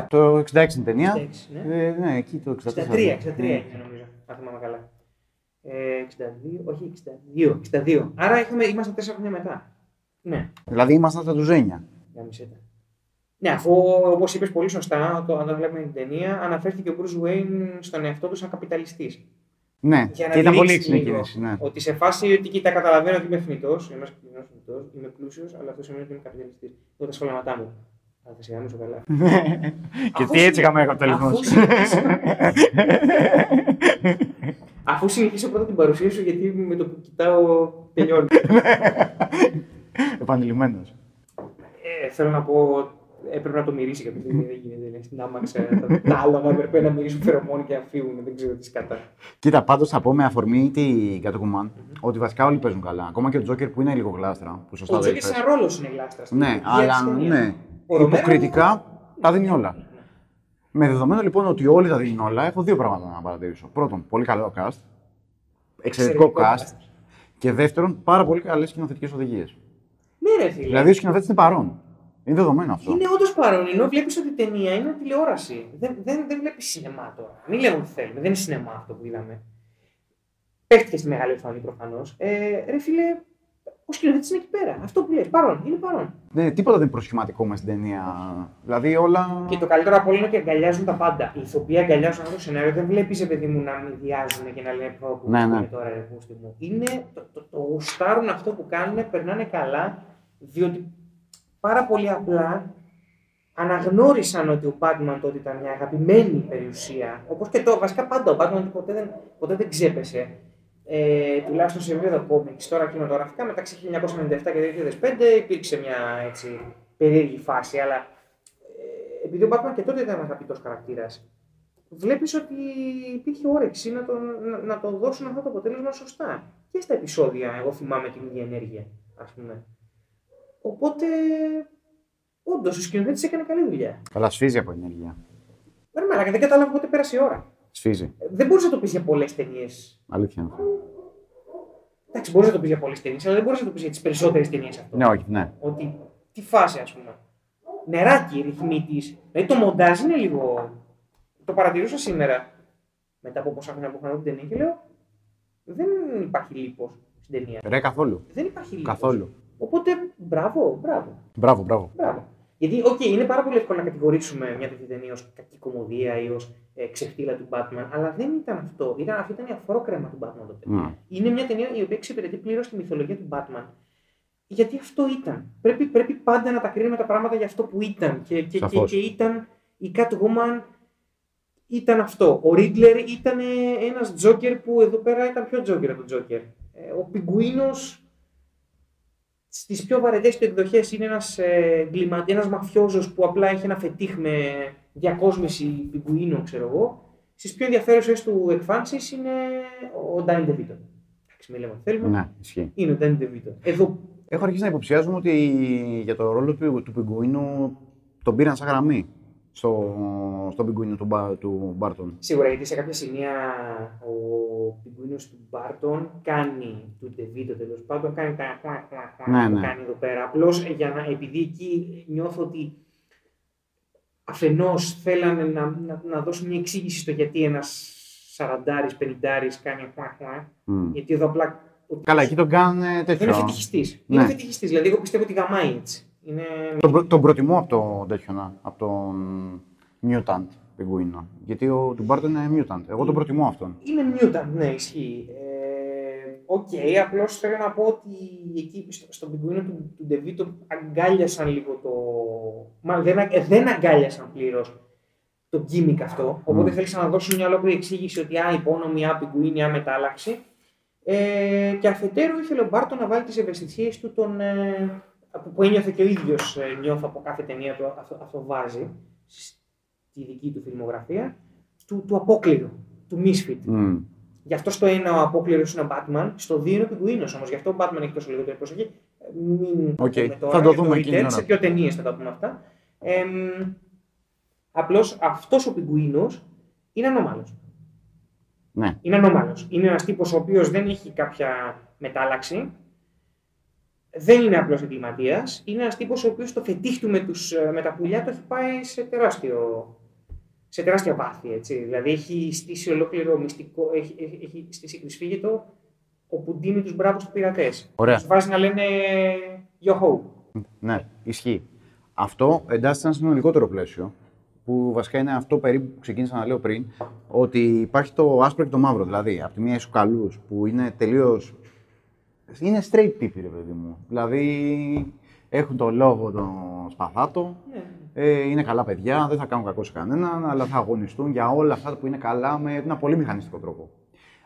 64. το 66 την ταινία. 66, ναι. Ε, ναι, εκεί το 64. 63, 63 έγινε νομίζω, αν θυμάμαι καλά. Ε, 62, όχι 62, 62. Άρα είχαμε, ήμασταν 4 χρόνια μετά. Ναι, Δηλαδή ήμασταν στα Λουζένια. για μισή ήταν. Ναι, αφού όπως είπες πολύ σωστά, το, όταν βλέπουμε την ταινία, αναφέρθηκε ο Bruce Wayne στον εαυτό του σαν καπιταλιστής. Ναι, Για να και ήταν πολύ δείξει έξυπνη λίγο κίνηση. Ναι. Ότι σε φάση ότι κοίτα, καταλαβαίνω ότι είμαι θνητό, είμαι σκληρό θνητό, είμαι πλούσιος, αλλά αυτό σημαίνει ότι είμαι καπιταλιστής. Εγώ τα σχολάματά μου. Αλλά θα σε γάμισω καλά. και Αφού τι έτσι συ- είχαμε καπιταλισμός. αφού συνεχίσω- Αφού συνεχίσω πρώτα την παρουσία σου, γιατί με το που κοιτάω τελειώνει. Επανειλημμένος. ε, θέλω να πω, έπρεπε να το μυρίσει κάποια στιγμή. Δεν γίνεται. είναι Στην άμαξα τα, τα άλογα έπρεπε να μυρίσουν φερομόνι και να φύγουν. Δεν ξέρω τι σκατά. Κοίτα, πάντως θα πω με αφορμή την Catwoman ότι βασικά όλοι παίζουν καλά. Ακόμα και ο Τζόκερ που είναι λίγο γλάστρα. Που σωστά Ο το Τζόκερ είπες. σαν ρόλος είναι γλάστρας. στην Ναι, ίδια αλλά της ταινίας. ναι. Ο Ρομέρο- Υποκριτικά τα δίνει όλα. Με δεδομένο λοιπόν ότι όλοι τα δίνουν όλα, έχω δύο πράγματα να παρατηρήσω. Πρώτον, πολύ καλό cast. Εξαιρετικό Εξαιρετικό cast. cast. Και δεύτερον, πάρα πολύ καλές σκηνοθετικές οδηγίες. Ναι, ρε φίλε. Δηλαδή ο σκηνοθέτης είναι παρόν. Είναι δεδομένο αυτό. Είναι όντως παρόν. Ενώ βλέπεις ότι η ταινία είναι τηλεόραση. Δεν, δεν, δεν βλέπεις σινεμά τώρα. Μην λέμε ότι θέλουμε. Δεν είναι σινεμά αυτό που είδαμε. Παίχτηκε στη μεγάλη οθόνη προφανώς. Ε, ρε φίλε, ο σκηνοθέτη είναι εκεί πέρα. Αυτό που λε. Παρόν. Είναι παρόν. Ναι, τίποτα δεν είναι προσχηματικό μες στην ταινία. Δηλαδή όλα. Και το καλύτερο από όλα είναι ότι αγκαλιάζουν τα πάντα. Οι ηθοποιοί αγκαλιάζουν αυτό το σενάριο. Δεν βλέπεις, παιδί μου, να μηδιάζουν και να λένε πω που Ναι, ναι. τώρα, ρε πούστη μου. Είναι το, το, το γουστάρουν αυτό που κάνουν, περνάνε καλά, διότι πάρα πολύ απλά αναγνώρισαν ότι ο Batman τότε ήταν μια αγαπημένη περιουσία. Όπως και το βασικά πάντα ο Batman ποτέ δεν, ποτέ δεν ξέπεσε. Ε, τουλάχιστον σε επίπεδο κόμιξ. Τώρα κινηματογραφικά μεταξύ 1997 και 2005 υπήρξε μια έτσι, περίεργη φάση. Αλλά ε, επειδή ο Batman και τότε ήταν αγαπητός χαρακτήρας, βλέπεις ότι υπήρχε όρεξη να, τον, να, να το δώσουν αυτό το αποτέλεσμα σωστά. Και στα επεισόδια, εγώ θυμάμαι την ίδια ενέργεια, ας πούμε. Οπότε, όντως, ο σκηνοθέτης έκανε καλή δουλειά. Αλλά σφίζει από ενέργεια. Δεν μαλάκα, δεν κατάλαβα πότε πέρασε η ώρα. Σφίζει. Ε, Δεν μπορείς να το πεις για πολλές ταινίες. Αλήθεια είναι αυτό. Εντάξει, μπορεί να το πει για πολλές ταινίες, αλλά δεν μπορεί να το πεις για τις περισσότερες ταινίες αυτό. Ναι, όχι, ναι. Ότι τι φάση, ας πούμε. Νεράκι, ρυθμί της. Δηλαδή το μοντάζ είναι λίγο. Το παρατηρούσα σήμερα μετά από πόσα χρόνια που είχα δει την ταινία και λέω. Δεν υπάρχει λίπος στην ταινία. Ρε, καθόλου. Δεν υπάρχει λίπος. Καθόλου. Οπότε, μπράβο, μπράβο. Μπράβο, μπράβο. Μπράβο. Γιατί, οκ, είναι πάρα πολύ εύκολο να κατηγορήσουμε μια τέτοια ταινία ως κακή κωμωδία ή ως ε, ξεφτίλα του Batman, αλλά δεν ήταν αυτό. Ήταν, αυτή ήταν η αφρόκρεμα του Batman τότε. Μμ. Είναι μια ταινία η οποία εξυπηρετεί πλήρως τη μυθολογία του Batman. Γιατί αυτό ήταν. Πρέπει, πρέπει πάντα να τα κρίνουμε τα πράγματα για αυτό που ήταν. Και, και, και, Σαφώς. και ήταν η Catwoman ήταν αυτό. Ο Riddler ήταν ένας Τζόκερ που εδώ πέρα ήταν πιο Τζόκερ από τον Τζόκερ. Ε, Ο Πιγκουίνος στις πιο βαρετές του εκδοχές είναι ένας, ε, εγκλημα- ένας μαφιόζος που απλά έχει ένα φετίχ με διακόσμηση πιγκουίνων, ξέρω εγώ. Στις πιο ενδιαφέρουσες του εκφάνσεις είναι ο Ντάνι Ντεβίτο. Εντάξει, μην λέμε ότι θέλουμε. Ναι, ισχύει. Είναι ο Ντάνι Ντεβίτο. Εδώ Έχω αρχίσει να υποψιάζομαι ότι για το ρόλο του, του πιγκουίνου τον πήραν σαν γραμμή στο, στο πιγκουίνο του, Μπα- του Μπάρτον. Σίγουρα γιατί σε κάποια σημεία ο πιγκουίνο του Μπάρτον κάνει του Ντεβίτο τέλος πάντων, κάνει τα χουα, χουα, χουα Ναι, που ναι. κάνει εδώ πέρα. Απλώς για να, επειδή εκεί νιώθω ότι αφενός θέλανε να, να, να δώσουν μια εξήγηση στο γιατί ένας 40-50 κάνει χουα, χουα, Μμ. γιατί εδώ απλά. ο- Καλά, εκεί τον κάνουν δεν τέτοιο. είναι φετιχιστή. Ναι. Είναι φετιχιστής. Δηλαδή, εγώ πιστεύω ότι γαμάει έτσι. Είναι... Τον, προ- τον προτιμώ από το τέτοιο, να, από τον mutant πιγκουίνο. Γιατί ο του Μπάρτον είναι mutant. Εγώ τον προτιμώ αυτόν. Είναι mutant, ναι, ισχύει. Ε, Οκ, απλώς θέλω να πω ότι εκεί στο, στον πιγκουίνο του, του Ντεβίτο αγκάλιασαν λίγο το. Μάλλον δεν, α- δεν αγκάλιασαν πλήρως το gimmick αυτό. Οπότε Μμ. θέλησαν να δώσουν μια ολόκληρη εξήγηση ότι α, υπόνομοι, α, πιγκουίνοι, α, μετάλλαξη. Ε, και αφετέρου ήθελε ο Μπάρτον να βάλει τις ευαισθησίες του τον, ε, που, που ένιωθε και ο ίδιος ε, νιώθω από κάθε ταινία του, αυτό, αυτό βάζει στη δική του φιλμογραφία, του, του απόκληρου, του misfit. Μμ. Γι' αυτό στο ένα ο απόκληρος είναι ο Batman, στο δύο είναι ο Πιγκουίνος όμως. Γι' αυτό ο Batman έχει τόσο λιγότερη προσοχή. Ε, Μην Οκ, πούμε τώρα, θα το για δούμε Return, εκείνη την ώρα. Σε ποιο ταινίες θα τα πούμε αυτά. Ε, Απλώς αυτός ο Πιγκουίνος είναι ανώμαλος. Ναι. Είναι ανώμαλος. Είναι ένας τύπος ο οποίος δεν έχει κάποια μετάλλαξη. Δεν είναι απλός εγκληματίας. Είναι ένας τύπος ο οποίος το φετίχ του με, τους, ε, με τα πουλιά το έχει πάει σε τεράστιο. Σε τεράστια βάθη, έτσι. Δηλαδή έχει στήσει ολόκληρο μυστικό, έχει, έχει, έχει στήσει κρυσφύγετο όπου ντύνει τους μπράβους του πειρατές. Ωραία. Τους βάζει να λένε Yo-ho. Ναι, ισχύει. Αυτό εντάσσεται σε ένα συνολικότερο πλαίσιο, που βασικά είναι αυτό περίπου που ξεκίνησα να λέω πριν, ότι υπάρχει το άσπρο και το μαύρο. Δηλαδή, από τη μία είσαι καλούς που είναι τελείως. Είναι straight τύποι, ρε παιδί μου. Δηλαδή, έχουν το λόγο των σπαθάτων, Ναι. ε, είναι καλά παιδιά, δεν θα κάνουν κακό σε κανέναν, αλλά θα αγωνιστούν για όλα αυτά που είναι καλά με ένα πολύ μηχανιστικό τρόπο.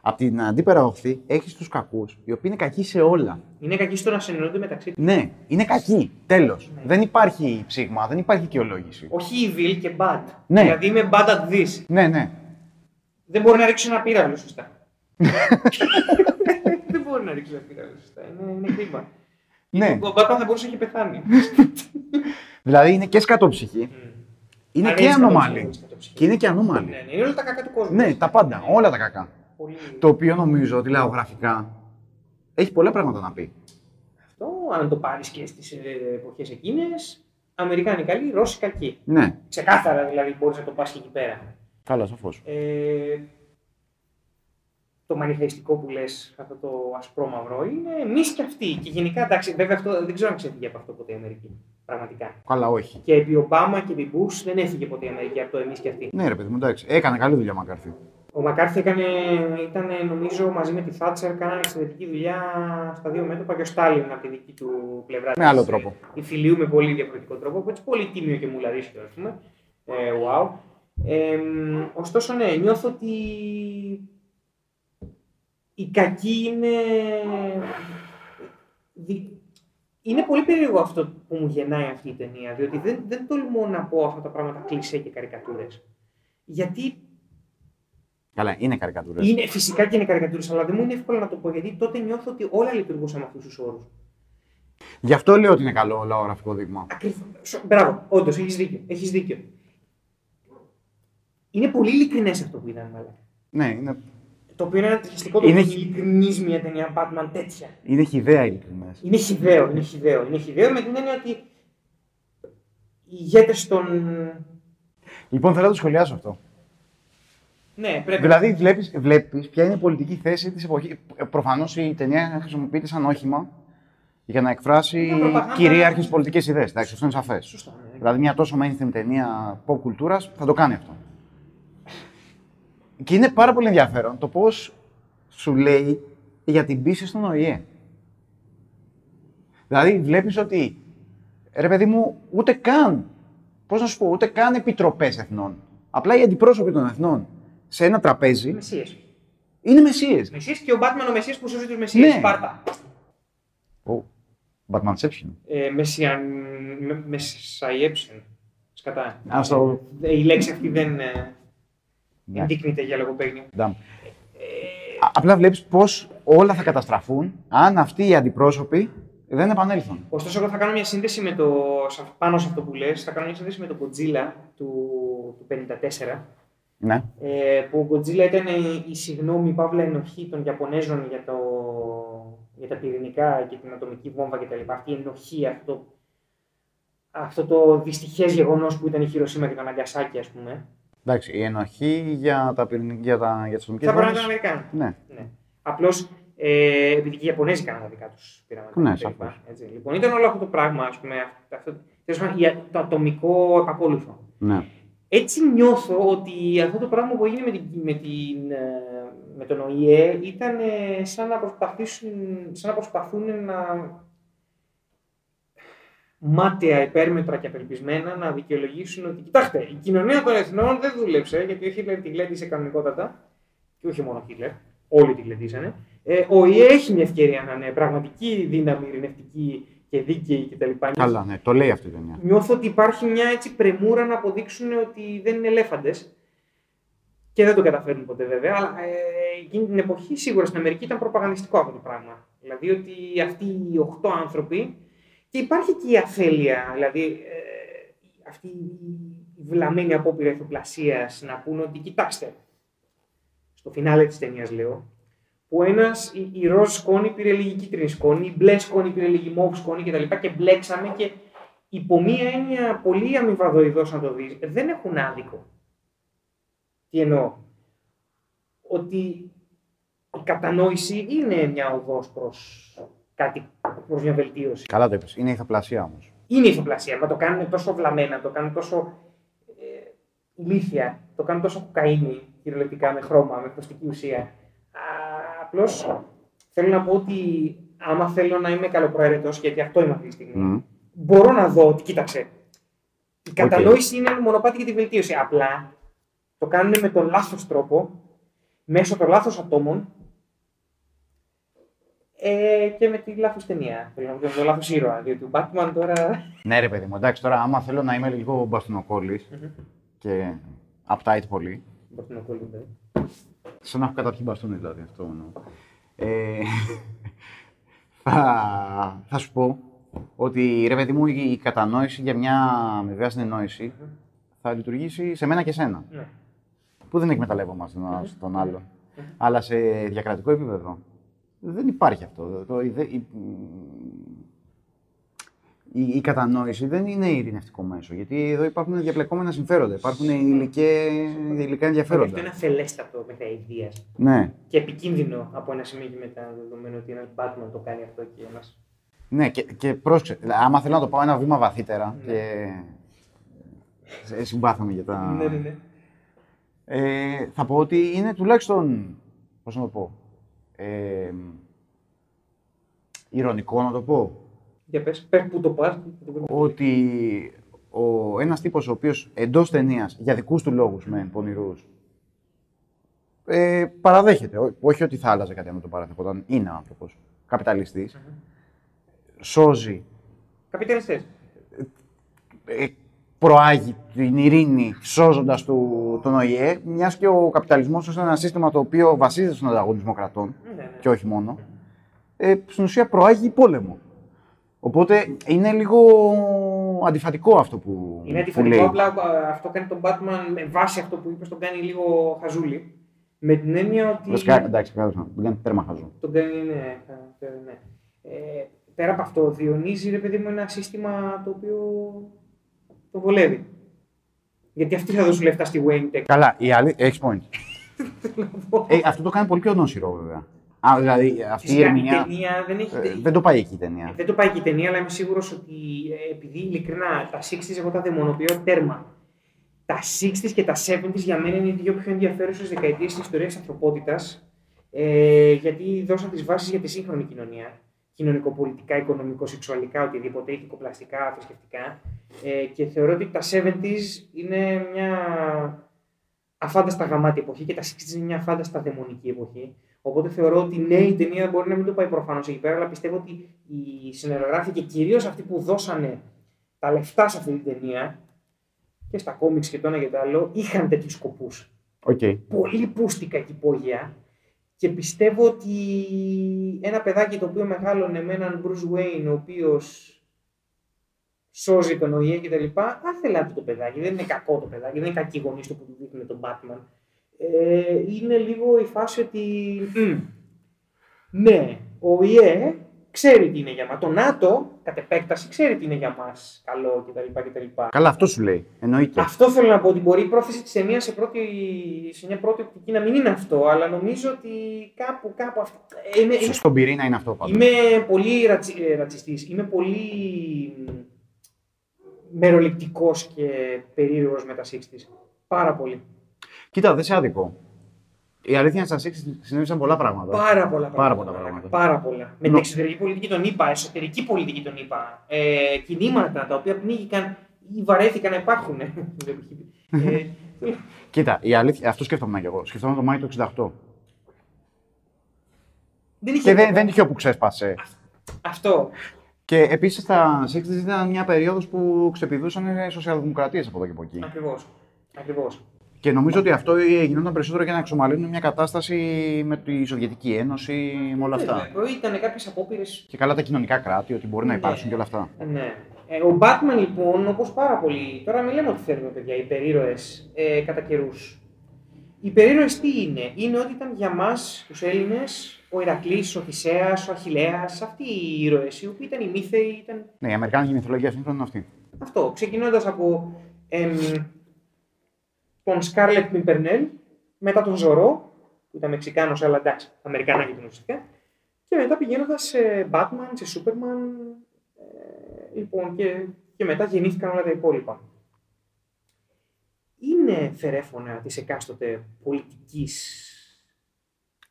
Απ' την αντίπερα όχθη έχεις τους κακούς, οι οποίοι είναι κακοί σε όλα. Είναι κακοί στο να συνεννοούνται μεταξύ τους. Ναι, είναι κακοί. Τέλος. Ναι. Δεν υπάρχει ψήγμα, δεν υπάρχει δικαιολόγηση. Όχι evil και bad. Ναι. Δηλαδή είμαι bad at this. Ναι, ναι. Δεν μπορεί να ρίξει ένα πύραυλο σωστά. δεν μπορεί να ρίξει ένα πύραυλο σωστά. Είναι, είναι κρίμα. ναι. Ο Batman θα μπορούσε να έχει πεθάνει. Δηλαδή είναι και σκατόψυχη, είναι Αλλά και είναι ανώμαλη. σκατόψυχη, σκατόψυχη. Και είναι και ανώμαλη. Ναι, ναι, είναι όλα τα κακά του κόσμου. Ναι, τα πάντα, όλα τα κακά. Πολύ... Το οποίο νομίζω ότι λαογραφικά έχει πολλά πράγματα να πει. Αυτό, αν το πάρεις και στις εποχές εκείνες, Αμερικάνοι καλοί, Ρώσοι κακοί. Ναι, Ξεκάθαρα δηλαδή μπορείς να το πας και εκεί πέρα. καλά, σαφώ. Ε, το μανιχαϊστικό που λες, αυτό το ασπρόμαυρο, είναι εμεί και αυτοί. Και γενικά, εντάξει, βέβαια αυτό δεν ξέρω αν ξεφύγει από αυτό ποτέ η Αμερική. Πραγματικά. Καλά, όχι. Και επί Ομπάμα και επί Bush δεν έφυγε ποτέ η Αμερική από το εμείς και αυτοί. Ναι, ρε παιδί μου, εντάξει. Έκανε καλή δουλειά Μακάρθι. Ο Μακάρθι έκανε, ήταν νομίζω μαζί με τη Θάτσερ, κάνανε εξαιρετική δουλειά στα δύο μέτωπα και ο Στάλιν από τη δική του πλευρά. Με άλλο τρόπο. Η φιλίου με πολύ διαφορετικό τρόπο, έτσι πολύ τίμιο και μουλαρίσιο, ας πούμε. Ε, wow. Ε, ωστόσο, ναι, νιώθω ότι η κακή είναι. δι- Είναι πολύ περίεργο αυτό που μου γεννάει αυτή η ταινία, διότι δεν, δεν τολμώ να πω αυτά τα πράγματα κλισέ και καρικατούρες. Γιατί Καλά, είναι καρικατούρες. είναι, φυσικά και είναι καρικατούρες, αλλά δεν μου είναι εύκολο να το πω, γιατί τότε νιώθω ότι όλα λειτουργούσαν με αυτούς τους όρους. Γι' αυτό λέω ότι είναι καλό λαογραφικό δείγμα. Ακριβώς. Μπράβο, όντως, έχεις δίκιο. Έχεις δίκιο. Είναι πολύ ειλικρινές αυτό που είδαμε, μάλλον. Ναι, είναι, Το οποίο είναι ανατριχιαστικό το Είναι ότι χι- ειλικρινή μια ταινία Batman τέτοια. είναι χιδέα ειλικρινέ. Είναι χιδαίο, είναι χιδαίο. Είναι χιδαίο με την έννοια ότι οι ηγέτες των. Λοιπόν, θέλω να το σχολιάσω αυτό. Ναι, πρέπει. Δηλαδή, βλέπει βλέπεις ποια είναι η πολιτική θέση της εποχή. Προφανώς η ταινία χρησιμοποιείται σαν όχημα για να εκφράσει Ήταν προπαγάνδα. κυρίαρχες πολιτικές ιδέες. Εντάξει, αυτό είναι σαφές. Σωστά. ναι. Δηλαδή, μια τόσο mainstream ταινία pop κουλτούρας θα το κάνει αυτό. Και είναι πάρα πολύ ενδιαφέρον το πώς σου λέει για την πίστη στον ΟΗΕ. Δηλαδή, βλέπεις ότι ρε παιδί μου, ούτε καν, πώς να σου πω, ούτε καν επιτροπές εθνών. Απλά οι αντιπρόσωποι των εθνών σε ένα τραπέζι Μεσίες. είναι μεσίες. Μεσίες και ο Batman ο Μεσία που σώζει τους Μεσίες. Ναι. Σπάρτα. Oh, Batmanception. Ε, μεσιαν... με- Μεσαϊέψεν. Σκατά. Ας το- Ε, Η λέξη αυτή δεν ε, Ναι. ενδείκνυται για λογοπαίγνιο. Damn. Α- Απλά βλέπεις πώς όλα θα καταστραφούν αν αυτοί οι αντιπρόσωποι δεν επανέλθουν. Ωστόσο, εγώ θα κάνω μια σύνδεση με το, σε- πάνω σε αυτό που λες, θα κάνω μια σύνδεση με το Godzilla του, του 54, Ναι. ε, που ο Godzilla ήταν η, η συγγνώμη παύλα ενοχή των Ιαπωνέζων για, το, για τα πυρηνικά και την ατομική βόμβα κτλ. Αυτή η ενοχή, αυτό, αυτό το δυστυχές γεγονός που ήταν η Χειροσύμα και το Ναγκασάκι, ας πούμε, Εντάξει, η ενοχή για, τα, πυρηνικ- για, τα, για τις ατομικές θα πρέπει να βόμβες, ήταν Αμερικάνοι. Ναι. Ναι. Απλώς ε, επειδή και οι Ιαπωνέζοι κάναν τα δικά τους πειράματα. Ναι, κτλ. σαφώς. Έτσι. Λοιπόν, ήταν όλο αυτό το πράγμα, ας πούμε, αυτό, τέλος πάντων, η- το ατομικό επακόλουθο. ναι. Έτσι νιώθω ότι αυτό το πράγμα που έγινε με, την, με, την, ε, με τον ΟΗΕ ήταν ε, σαν να, προσπαθήσουν, σαν να προσπαθούν να μάταια, υπέρμετρα και απελπισμένα να δικαιολογήσουν ότι κοιτάξτε, η κοινωνία των εθνών δεν δούλεψε γιατί ο Χίτλερ την γλέντισε κανονικότατα και όχι μόνο ο Χίτλερ, όλοι την γλεντήσανε. Ε, ο ΙΕ έχει μια ευκαιρία να είναι πραγματική δύναμη ειρηνευτική και δίκαιη κτλ. Καλά, ναι, το λέει αυτή η ταινία. Νιώθω ότι υπάρχει μια έτσι πρεμούρα να αποδείξουν ότι δεν είναι ελέφαντες. Και δεν το καταφέρνουν ποτέ βέβαια, αλλά ε, εκείνη την εποχή σίγουρα στην Αμερική ήταν προπαγανδιστικό αυτό το πράγμα. Δηλαδή ότι αυτοί οι οχτώ άνθρωποι. Και υπάρχει και η αφέλεια, δηλαδή ε, αυτή η βλαμμένη απόπειρα ηθοπλασίας να πούνε ότι κοιτάξτε, στο φινάλε της ταινίας λέω, που ένας, η, η ροζ σκόνη πήρε λίγη κίτρινη σκόνη, η μπλε σκόνη πήρε λίγη μόβ σκόνη κτλ. Και, και μπλέξαμε και υπό μία έννοια πολύ αμοιβαδοειδώς να το δεις, δεν έχουν άδικο. Τι εννοώ; Ότι η κατανόηση είναι μια οδός προς κάτι, προς μια βελτίωση. Καλά το είπες. Είναι η ηθοπλασία όμως. Είναι ηθοπλασία, μα το κάνουν τόσο βλαμμένα, το κάνουν τόσο ε, ηλίθια, το κάνουν τόσο κοκαίνη, κυριολεκτικά, με χρώμα, με προστική ουσία. Απλώς θέλω να πω ότι άμα θέλω να είμαι καλοπροαίρετος, γιατί αυτό είμαι αυτή τη στιγμή, Μμ. μπορώ να δω ότι κοίταξε. Η κατανόηση είναι ένα μονοπάτι για τη βελτίωση. Απλά το κάνουν με τον λάθος τρόπο, μέσω των λάθος ατόμων ε, και με τη λάθος ταινία. Θέλω να πω, με τον λάθος ήρωα. Διότι ο Batman τώρα. Ναι, ρε παιδί μου, εντάξει, τώρα άμα θέλω να είμαι λίγο μπαστούνοκόλλης και uptight πολύ, Batman ο Colin, δηλαδή. σαν να έχω καταπιεί μπαστούνι δηλαδή, αυτό εννοώ. Ε, θα, θα σου πω ότι ρε παιδί μου η η κατανόηση για μια αμοιβαία συνεννόηση θα λειτουργήσει σε μένα και σένα. Ναι. Που δεν εκμεταλλεύομαστε τον ένα στον άλλον. Αλλά σε διακρατικό επίπεδο δεν υπάρχει αυτό. Το, η, η, η, η κατανόηση δεν είναι ειρηνευτικό μέσο. Γιατί εδώ υπάρχουν διαπλεκόμενα συμφέροντα. Υπάρχουν υλικέ, υλικά Αυτό ενδιαφέροντα. είναι αφελέστατο μέχρι αηδία. Ναι, Και επικίνδυνο από ένα σημείο και μετά, δεδομένου ότι ένας Batman το κάνει αυτό και ένα. ναι και, και πρόσεξε. δηλαδή, Άμα θέλω να το πάω ένα βήμα βαθύτερα Ναι. και. σε- Συμπάθαμε για τα. Ναι, ναι, ναι. Ε, θα πω ότι είναι τουλάχιστον. Πώς να το πω; Ε, ηρωνικό να το πω. Για πες, πες που το πας. που το βρούμε. ότι ο, ένας τύπος ο οποίος εντός ταινίας για δικούς του λόγους με πονηρούς ε, παραδέχεται, ό- όχι ότι θα άλλαζε κάτι αν δεν το παραδεχόταν, είναι άνθρωπος, καπιταλιστής, σώζει, Καπιταλιστές. ε, προάγει την ειρήνη σώζοντας του, τον ΟΗΕ, μιας και ο καπιταλισμός είναι ένα σύστημα το οποίο βασίζεται στον ανταγωνισμό κρατών Ναι, ναι. και όχι μόνο, ε, στην ουσία προάγει πόλεμο. Οπότε είναι λίγο αντιφατικό αυτό που, Είναι που λέει. αντιφατικό, απλά α, αυτό κάνει τον Batman με βάση αυτό που είπες, τον κάνει λίγο χαζούλη. Με την έννοια ότι. Βασικά, εντάξει, κατάλαβα, δεν κάνει τέρμα χαζό. Τον κάνει, ναι. θα- ναι. Ε, πέρα από αυτό, διονύζει ρε παιδί μου ένα σύστημα το οποίο το βολεύει. Γιατί αυτοί θα δώσουν λεφτά στη Wayne Tech. Καλά, η άλλη. Έχει point. ε, αυτό το κάνει πολύ πιο νόσηρο, βέβαια. Α, δηλαδή, αυτή η Φυσικά η ερμηνεία. ταινία δεν έχει. ε, δεν το πάει εκεί η ταινία. Δεν το πάει και η ταινία, αλλά είμαι σίγουρος ότι ε, επειδή ειλικρινά τα 60s εγώ τα δαιμονοποιώ τέρμα. Τα 60s και τα 70s για μένα είναι οι δύο πιο ενδιαφέρουσες δεκαετίες της ιστορίας της ανθρωπότητας. Ε, γιατί δώσαν τις βάσεις για τη σύγχρονη κοινωνία. Κοινωνικοπολιτικά, οικονομικο-σεξουαλικά, οτιδήποτε, ηθικοπλαστικά, θρησκευτικά. Ε, και θεωρώ ότι τα 70s είναι μια αφάνταστα γαμάτη εποχή και τα 60s είναι μια αφάνταστα δαιμονική εποχή. Οπότε θεωρώ ότι ναι, η ταινία μπορεί να μην το πάει προφανώς εκεί πέρα, αλλά πιστεύω ότι οι σενεργογράφοι και κυρίως αυτοί που δώσανε τα λεφτά σε αυτή την ταινία και στα κόμιξ και το ένα και το άλλο, είχαν τέτοιους σκοπούς. Οκ. Πολύ πούστικα και υπόγεια. Και πιστεύω ότι ένα παιδάκι το οποίο μεγάλωνε με έναν Bruce Wayne, ο οποίος σώζει τον ΟΗΕ και τα λοιπά, άθελά του το παιδάκι. Δεν είναι κακό το παιδάκι, δεν είναι κακοί γονείς του που του δείχνουν τον Batman. Ε, είναι λίγο η φάση ότι. μμ, ναι, ο ΟΗΕ ξέρει τι είναι για μας. Το ΝΑΤΟ, κατ' επέκταση, ξέρει τι είναι για μας καλό κτλ. κτλ. Καλά, αυτό σου λέει. Εννοείται. Αυτό θέλω να πω ότι μπορεί η πρόθεση τη ταινία σε, πρώτη, σε μια πρώτη οπτική να μην είναι αυτό, αλλά νομίζω ότι κάπου, κάπου αυτό. ε, Είμαι, είμαι, Στον πυρήνα είναι αυτό πάντως. είμαι πολύ ρατσι, ε, ρατσιστής, είμαι πολύ μεροληπτικός και περίεργος με τα 60's. Πάρα πολύ. Κοίτα, δεν σε άδικο. Η αλήθεια είναι στα 60 συνέβησαν πολλά πράγματα. Πάρα πολλά Πάρα πράγματα. πολλά πράγματα. Πάρα πολλά. Με την Νο- εξωτερική πολιτική των ΗΠΑ, εσωτερική πολιτική των ΗΠΑ, ε, κινήματα τα οποία πνίγηκαν ή βαρέθηκαν να υπάρχουν. ε, Κοίτα, η αλήθεια, αυτό σκέφτομαι κι εγώ. Σκεφτόμουν το Μάιο του 68. δεν είχε Και δεν, δεν είχε όπου ξέσπασε. αυτό. Και επίσης στα 60 ήταν μια περίοδος που ξεπηδούσαν σοσιαλδημοκρατίες από εδώ και από εκεί. Ακριβώς. Ακριβώς. Και νομίζω ότι αυτό γινόταν περισσότερο για να εξομαλύνουν μια κατάσταση με τη Σοβιετική Ένωση, με όλα αυτά. Ήταν κάποιες απόπειρες. Και καλά τα κοινωνικά κράτη, ότι μπορεί να Ναι. υπάρξουν και όλα αυτά. Ναι. Ε, ο Batman λοιπόν, όπως πάρα πολλοί. Τώρα μην λέμε ότι θέλουμε παιδιά, οι περίρωες ε, κατά καιρούς. Οι περίρωες τι είναι, Είναι ότι ήταν για μας τους Έλληνες ο Ηρακλής, ο Θησέας, ο Αχηλέα, αυτοί οι ήρωες, οι οποίοι ήταν οι μύθεοι, ήταν Ναι, η Αμερικάνικη μυθολογία σύγχρονη είναι αυτή. αυτό. Ξεκινώντας από εμ, τον Σκάρλετ Πιμπερνέλ, μετά τον Ζωρό, που ήταν Μεξικάνος, αλλά εντάξει, Αμερικανάκι ήταν ουσιαστικά, και μετά πηγαίνοντας σε Batman, σε Superman, ε, λοιπόν, και, και μετά γεννήθηκαν όλα τα υπόλοιπα. Είναι φερέφωνα της εκάστοτε πολιτικής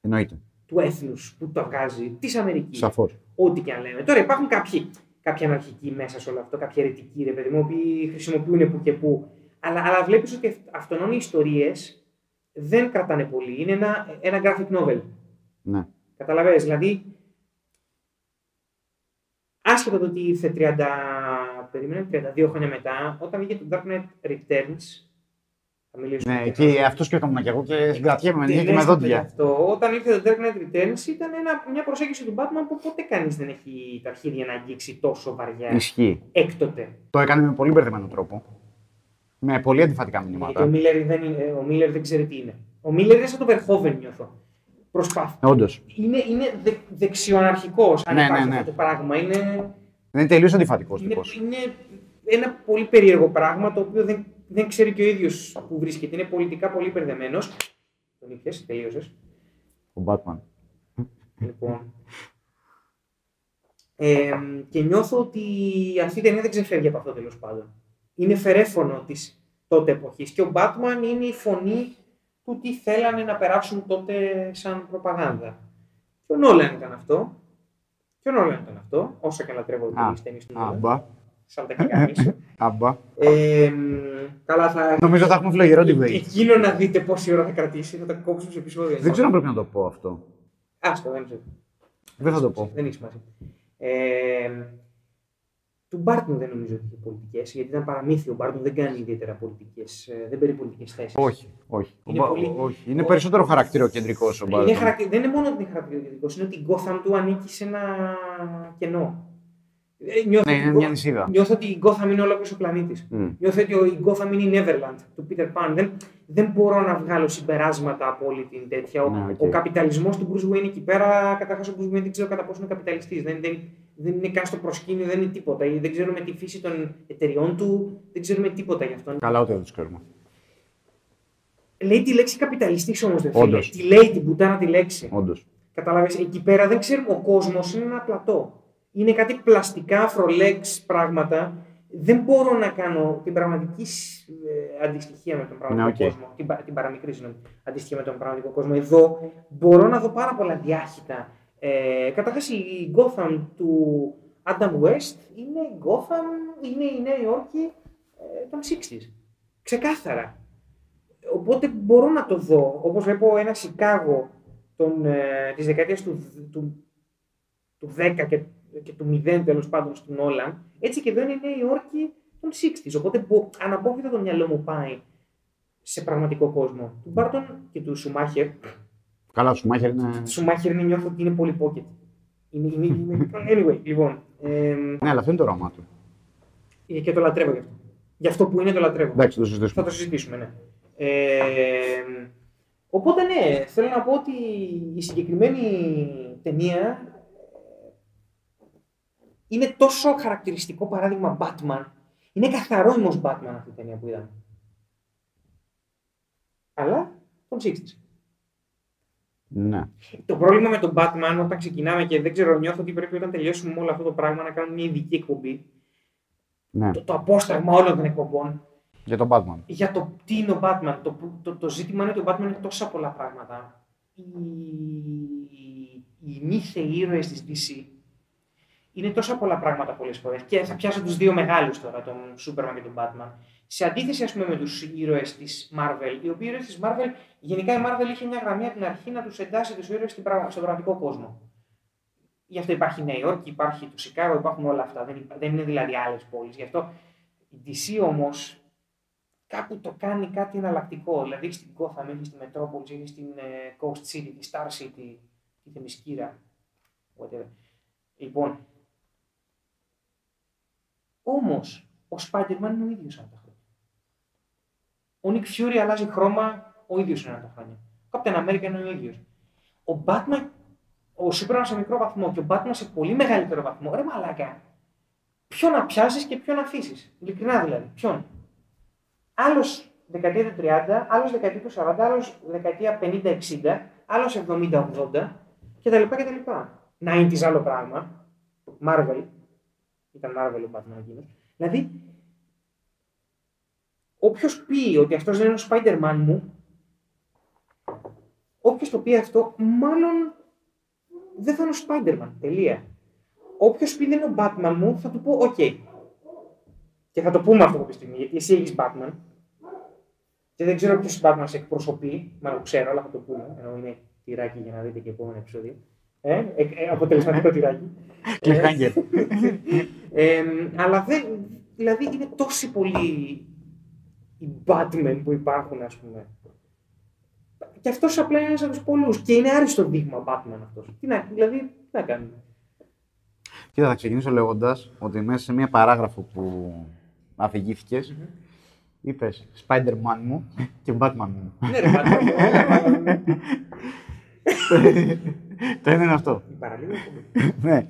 Εννοείται. του έθνους που το βγάζει, της Αμερικής Σαφώς. ό,τι και αν λέμε. Τώρα υπάρχουν κάποιοι, κάποιοι αναρχικοί μέσα σε όλο αυτό, κάποιοι αιρετικοί, ρε παιδί μου, οι οποίοι χρησιμοποιούν που και που. Αλλά, αλλά βλέπεις ότι αυτόν οι ιστορίες δεν κρατάνε πολύ. Είναι ένα, ένα graphic novel. Ναι. Καταλαβαίνεις, δηλαδή. Άσχετα το ότι ήρθε 30, περίμενε, 32 χρόνια μετά, όταν βγήκε το Dark Knight Returns. Θα μιλήσουμε Ναι, για εκεί αυτό. αυτό σκέφτομαι κι εγώ και συγκρατιέμαι με Δεν νύχια και με έστω δόντια. Αυτό. Όταν ήρθε το Dark Knight Returns ήταν ένα, μια προσέγγιση του Batman που ποτέ κανείς δεν έχει τα αρχίδια να αγγίξει τόσο βαριά Ισχύει. έκτοτε. Το έκανε με πολύ μπερδεμένο τρόπο. Με πολύ αντιφατικά Γιατί ο μηνύματα. Μίλλερ δεν, είναι, ο Μίλλερ δεν ξέρει τι είναι. Ο Μίλλερ είναι σαν το Verhoeven νιώθω. Προσπάθει. Όντως. Είναι, είναι δε, δεξιοαναρχικός αν Ναι, υπάρχει ναι, ναι. αυτό το πράγμα. Είναι Είναι τελείως αντιφατικός είναι, τύπος. είναι ένα πολύ περίεργο πράγμα το οποίο δεν, δεν ξέρει και ο ίδιος που βρίσκεται. Είναι πολιτικά πολύ μπερδεμένος. Τον ήπια, τελείωσες. Ο Batman. Λοιπόν. Ε, και νιώθω ότι αυτή η ταινία δεν ξεφεύγει από αυτό τέλος πάντων. Είναι φερέφωνο της τότε εποχής. Και ο Batman είναι η φωνή του τι θέλανε να περάσουν τότε σαν προπαγάνδα. Και ο Νόλαν ήταν αυτό. Και ο Νόλαν ήταν αυτό. Όσα και λατρεύω Α, τι ταινίε του Νόλαν. Αμπά. Σαν τα και κανείς. Αμπά. Ε, καλά, θα. Νομίζω θα έχουμε φλογερό Ε- debate. Εκείνο να δείτε πόση ώρα θα κρατήσει, θα τα κόψουμε σε επεισόδια. Δεν ξέρω αν πρέπει να το πω αυτό. Άστο, δεν ξέρω. Δεν θα το πω. Δεν έχει σημασία. Ε, του Μπάρτον δεν νομίζω ότι είχε πολιτικές, γιατί ήταν παραμύθι. Ο Μπάρτον δεν κάνει ιδιαίτερα πολιτικές. Δεν παίρνει πολιτικές θέσεις. Όχι, όχι. Είναι Ο Μπα- πολύ- όχι. Είναι ο- περισσότερο χαρακτηροκεντρικό ο Είναι Μπάρτον. χαρακτη... Δεν είναι μόνο ότι είναι χαρακτηριστικό, είναι ότι η Gotham του ανήκει σε ένα κενό. Ε, Νιώθω, Ναι, ότι είναι η Go- μια νησίδα. νιώθω ότι η Gotham είναι ολόκληρος ο πλανήτης. Μμ. Νιώθω ότι ο- η Gotham είναι η Neverland του Peter Pan. Δεν, δεν μπορώ να βγάλω συμπεράσματα από όλη την τέτοια. Ο, Ναι, οκ. ο καπιταλισμός του Bruce Wayne εκεί πέρα, καταρχάς ο Bruce Wayne δεν ξέρω κατά πόσο είναι καπιταλιστής. Δεν, δεν, δεν είναι καν στο προσκήνιο, δεν είναι τίποτα. Δεν ξέρουμε τη φύση των εταιριών του, δεν ξέρουμε τίποτα γι' αυτόν. Καλά, ούτε δεν τους ξέρουμε. Λέει τη λέξη καπιταλιστής όμως, δεν φίλε. Όντως. Τη λέει την πουτάνα τη λέξη. Όντως. Κατάλαβες, εκεί πέρα δεν ξέρουμε. Ο κόσμος είναι ένα πλατό. Είναι κάτι πλαστικά, αφρολέξ πράγματα. Δεν μπορώ να κάνω την πραγματική σ- ε, αντιστοιχία με τον πραγματικό Ναι, οκ. κόσμο. Την, πα- την παραμικρή συγγνώμη, αντιστοιχία με τον πραγματικό κόσμο. Εδώ μπορώ να δω πάρα πολλά διάχυτα. Ε, Καταρχάς, η Gotham του Adam West είναι η Gotham, είναι η Νέα Υόρκη ε, των 60s. Ξεκάθαρα. Οπότε μπορώ να το δω. Όπως βλέπω ένα Σικάγο των, ε, της δεκαετίας του, του, του 10 και, και του 0 τέλος πάντων στην Όλαν, έτσι και εδώ είναι η Νέα Υόρκη των 60s. Οπότε μπο, αναπόφευκτα το μυαλό μου πάει σε πραγματικό κόσμο. Του Μπάρτον και του Σουμάχερ. Καλά, ο Σουμάχερ είναι. Του Σουμάχερ είναι νιώθω ότι είναι πολύ pocket. Είναι, είναι, είναι... Anyway, λοιπόν. Ε, Ναι, αλλά αυτό είναι το όραμά του. και το λατρεύω γι' αυτό. Γι' αυτό που είναι το λατρεύω. Εντάξει, το Θα συζητήσουμε. το συζητήσουμε, ναι. Ε, οπότε ναι, θέλω να πω ότι η συγκεκριμένη ταινία ε, είναι τόσο χαρακτηριστικό παράδειγμα Batman. Είναι καθαρό ημος Batman αυτή η ταινία που είδαμε. Αλλά τον 60 Ναι. Το πρόβλημα με τον Batman όταν ξεκινάμε και δεν ξέρω, νιώθω ότι πρέπει όταν τελειώσουμε με όλο αυτό το πράγμα να κάνουμε μια ειδική εκπομπή. ναι. Το, το απόσταγμα όλων των εκπομπών Για τον Batman. για το τι είναι ο Batman. Το, το, το ζήτημα είναι ότι ο Batman είναι τόσα πολλά πράγματα. Οι, οι μη θεοί ήρωες της DC είναι τόσα πολλά πράγματα πολλές φορές. Και θα πιάσω τους δύο μεγάλους τώρα, τον Superman και τον Batman. Σε αντίθεση, ας πούμε, με τους ήρωες της Marvel, οι οποίοι ήρωες της Marvel, γενικά η Marvel είχε μια γραμμή από την αρχή να τους εντάσσει τους ήρωες στην πραγμα- στον πραγματικό κόσμο. Γι' αυτό υπάρχει η Νέα Υόρκη, υπάρχει το Σικάγο, υπάρχουν όλα αυτά. Δεν, υπά- δεν είναι δηλαδή άλλες πόλεις. Γι' αυτό η DC όμως κάπου το κάνει κάτι εναλλακτικό. Δηλαδή στην Gotham, έχει στη Metropolis, έχει στην ε, Coast City, τη Star City, τη Θεμισκύρα. Whatever. Λοιπόν, όμως ο Spider-Man είναι ο ίδιος ανά τα χρόνια. Ο Nick Fury αλλάζει χρώμα, ο ίδιος είναι ανά τα χρόνια. Ο Captain America είναι ο ίδιος. Ο Batman, ο Superman σε μικρό βαθμό και ο Batman σε πολύ μεγαλύτερο βαθμό. Ρε μαλάκα, ποιον να πιάσεις και ποιον να αφήσεις; Ειλικρινά δηλαδή. Ποιον; Άλλος δεκαετία του 30, άλλος δεκαετία του 40, άλλος δεκαετία 50-60, άλλο 70-80 κτλ. κτλ. 90s άλλο πράγμα. Marvel. Ήταν Marvel ο Batman εκείνος. Δηλαδή, όποιο πει ότι αυτό δεν είναι ο Spider-Man μου, όποιο το πει αυτό, μάλλον δεν θα είναι ο Spider-Man. Τελεία. Όποιο πει δεν είναι ο Batman μου, θα του πω OK. Και θα το πούμε αυτό κάποια στιγμή, γιατί εσύ έχει Batman. Και δεν ξέρω ποιο Batman σε εκπροσωπεί. Μάλλον ξέρω, αλλά θα το πούμε. Ενώ είναι τυράκι για να δείτε και επόμενο επεισόδιο. Ε, ε, ε, αποτελεσματικό τυράκι. Cliffhanger. Ε, αλλά δεν. Δηλαδή είναι τόσοι πολλοί οι Batman που υπάρχουν, ας πούμε. Και αυτός απλά είναι ένας από τους πολλούς. Και είναι άριστο δείγμα Batman αυτός. Τι να, δηλαδή, τι να κάνουμε. Κοίτα, θα ξεκινήσω λέγοντας ότι μέσα σε μία παράγραφο που αφηγήθηκες, είπες Spider-Man μου και Batman μου. ναι, ρε Batman. Το ένα είναι αυτό. Παραλίγο. ναι.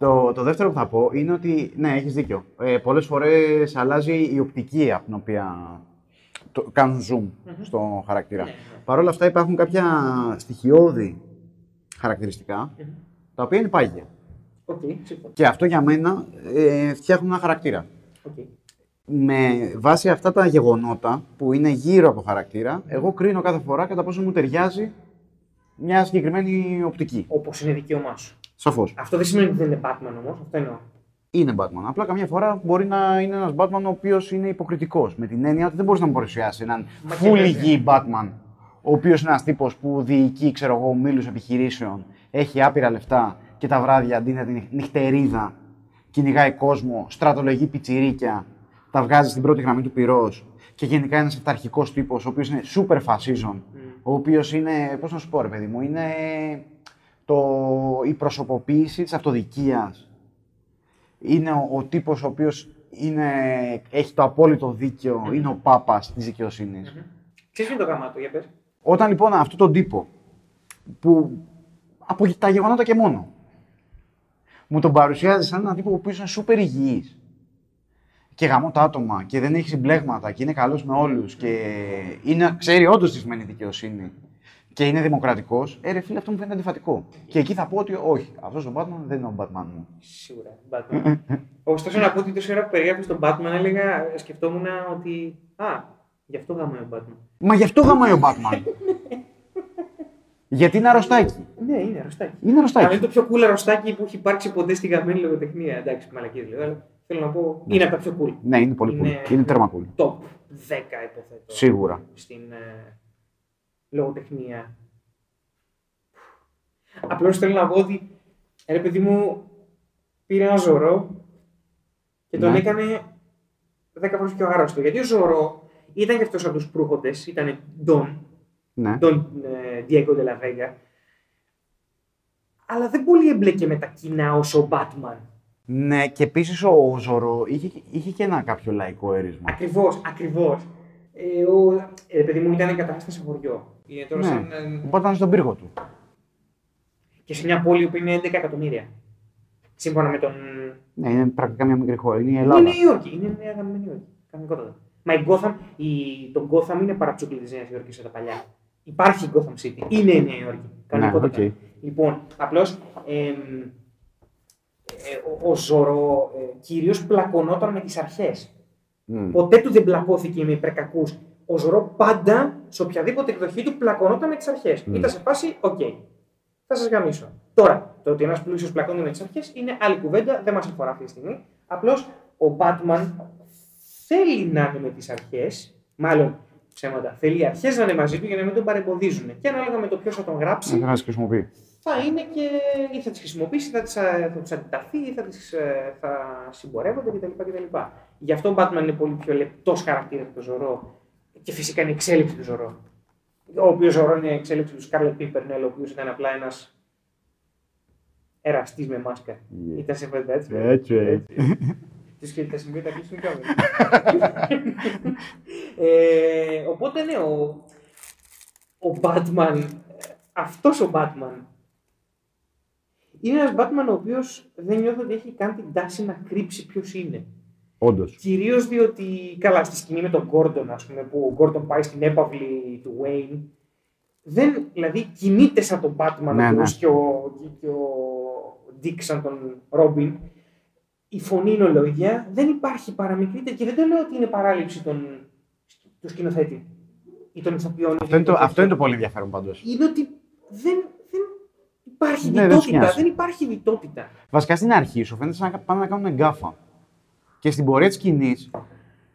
Το, το δεύτερο που θα πω είναι ότι, ναι, έχεις δίκιο. Ε, πολλές φορές αλλάζει η οπτική από την οποία το, κάνουν zoom στο χαρακτήρα. Ναι, ναι. Παρ' όλα αυτά υπάρχουν κάποια στοιχειώδη χαρακτηριστικά, τα οποία είναι πάγια. Οκ, συμφωνώ. Και αυτό για μένα ε, φτιάχνουν ένα χαρακτήρα. Οκ. Με βάση αυτά τα γεγονότα που είναι γύρω από το χαρακτήρα, εγώ κρίνω κάθε φορά κατά πόσο μου ταιριάζει μια συγκεκριμένη οπτική. Όπως είναι δικαίωμά σου. Σαφώς. Αυτό δεν σημαίνει ότι δεν είναι Batman όμως. Αυτό εννοώ. Είναι Batman. Απλά καμιά φορά μπορεί να είναι ένας Batman ο οποίος είναι υποκριτικός. Με την έννοια ότι δεν μπορείς να μου παρουσιάσεις έναν Μα και full βέβαια. υγιή Batman. Ο οποίος είναι ένας τύπος που διοικεί, ξέρω εγώ, ομίλους επιχειρήσεων, έχει άπειρα λεφτά και τα βράδια αντί να την νυχτερίδα κυνηγάει κόσμο, στρατολογεί πιτσιρίκια, τα βγάζει στην πρώτη γραμμή του πυρός και γενικά είναι ένας αυταρχικός τύπος, ο οποίος είναι super fascism, ο οποίος είναι, πώς να σου πω, ρε παιδί μου, είναι το, η προσωποποίηση της αυτοδικίας. Είναι ο, ο τύπος ο οποίος έχει το απόλυτο δίκαιο, είναι ο πάπας της δικαιοσύνης. Ξέρεις τι είναι το γαμάτο, για πες. Όταν λοιπόν αυτόν τον τύπο που από τα γεγονότα και μόνο μου τον παρουσιάζει σαν έναν τύπο που είναι σούπερ υγιής και γαμώ τα άτομα και δεν έχεις συμπλέγματα και είναι καλός με όλους και είναι, ξέρει όντως τι σημαίνει δικαιοσύνη και είναι δημοκρατικός, ε ρε φίλε αυτό μου φαίνεται αντιφατικό. Και εκεί θα πω ότι όχι, αυτός ο Batman δεν είναι ο Batman μου. Σίγουρα. Batman. Ωστόσο, να πω ότι τόση ώρα που περιγράφει τον Batman, έλεγα, σκεφτόμουν ότι. Α, γι' αυτό γαμάει ο Batman. Μα γι' αυτό γαμάει ο Batman. Γιατί είναι αρρωστάκι. Ναι, είναι αρρωστάκι. Είναι Αλλά αρρωστάκι. είναι το πιο cool αρρωστάκι που έχει υπάρξει ποτέ στη γαμμένη λογοτεχνία. Εντάξει, μαλακίες λέω, αλλά θέλω να πω. Είναι από τα πιο cool. Ναι, είναι πολύ Είναι- cool. Είναι τέρμα cool. Top 10 υποθέτω. Σίγουρα. Στην ε, λογοτεχνία. Απλώς θέλω να πω ότι ρε παιδί μου πήρε ένα ζωρό και τον Ναι. έκανε 10 φορές πιο άρρωστο. Γιατί ο ζωρό ήταν και αυτός από τους προύχοντες, ήταν Don, Ναι. Don ε, Diego de la Vega, αλλά δεν πολύ έμπλεκε με τα κοινά όσο ο Batman. Ναι, και επίσης ο Ζωρό είχε, είχε και ένα κάποιο λαϊκό έρισμα. Ακριβώς, ακριβώς. Ε, ο, ε, παιδί μου ήταν εγκατάσταση σε χωριό. Είναι τώρα Ναι. σαν, ε, Ο Batman στον πύργο του. και σε μια πόλη που είναι 11 εκατομμύρια. Σύμφωνα με τον. Ναι, είναι πρακτικά μια μικρή χώρα. Είναι η Είναι η Ελλάδα. Νέα Υόρκη. Είναι μια αγαπημένη Υόρκη. Κανονικότατα. Μα η Gotham, η, το Gotham είναι παρατσούκλι της Νέας Υόρκης σε τα παλιά. Υπάρχει η Gotham City. Είναι η Νέα Υόρκη. Κανονικότατα. Ναι, οκ. Λοιπόν, απλώς. Ε, ο, ο Ζωρό ε, κυρίως πλακωνόταν με τις αρχές. Μμ. Ποτέ του δεν πλακώθηκε με υπερκακούς. Ο Ζωρό πάντα σε οποιαδήποτε εκδοχή του πλακωνόταν με τις αρχές. Μμ. Ήταν σε φάση, οκ, θα σας γαμίσω. Τώρα, το ότι ένας πλούσιος πλακώνει με τις αρχές είναι άλλη κουβέντα, δεν μας αφορά αυτή τη στιγμή. Απλώς ο Batman θέλει να είναι με τις αρχές, μάλλον ψέματα, θέλει οι αρχές να είναι μαζί του για να μην τον παρεμποδίζουν. Και ανάλογα με το ποιος θα τον γράψει, Να τις χρησιμοποιεί. θα είναι και ή θα τις χρησιμοποιήσει, ή θα τις, α, θα τις αντιταχθεί, ή θα, τις, ε, θα συμπορεύονται κτλ. κτλ. Γι' αυτό ο Batman είναι πολύ πιο λεπτός χαρακτήρας από το Ζωρό και φυσικά είναι η εξέλιξη του Ζωρό. Ο οποίος Ζωρό είναι η εξέλιξη του Scarlet Pimpernel, ο οποίος ήταν απλά ένας εραστής με μάσκα. Yeah. Ήταν σε φάση έτσι. Έτσι, έτσι. Τις και τα σημεία τα κλείσουν κιόλας. ε, οπότε ναι, ο, ο Batman, αυτός ο Batman, είναι ένας Batman ο οποίος δεν νιώθω ότι έχει καν την τάση να κρύψει ποιος είναι. Όντως. Κυρίως διότι, καλά, στη σκηνή με τον Gordon, ας πούμε, που ο Gordon πάει στην έπαυλη του Wayne, δεν, δηλαδή κινείται σαν τον Batman Ναι, ο οποίος ναι. και, ο, και, και ο Dick σαν τον Robin. Η φωνή είναι ολόγια, δεν υπάρχει παραμικρή και δεν το λέω ότι είναι παράληψη των, του σκηνοθέτη ή των ηθοποιών. Αυτό, είναι το, αυτό είναι το πολύ ενδιαφέρον πάντως. Είναι ότι δεν, δεν υπάρχει Ναι, δεν σου διτότητα. νοιάζει. Δεν υπάρχει διτότητα. Βασικά στην αρχή σου φαίνεται σαν να πάνε να κάνουν γκάφα. Και στην πορεία της σκηνής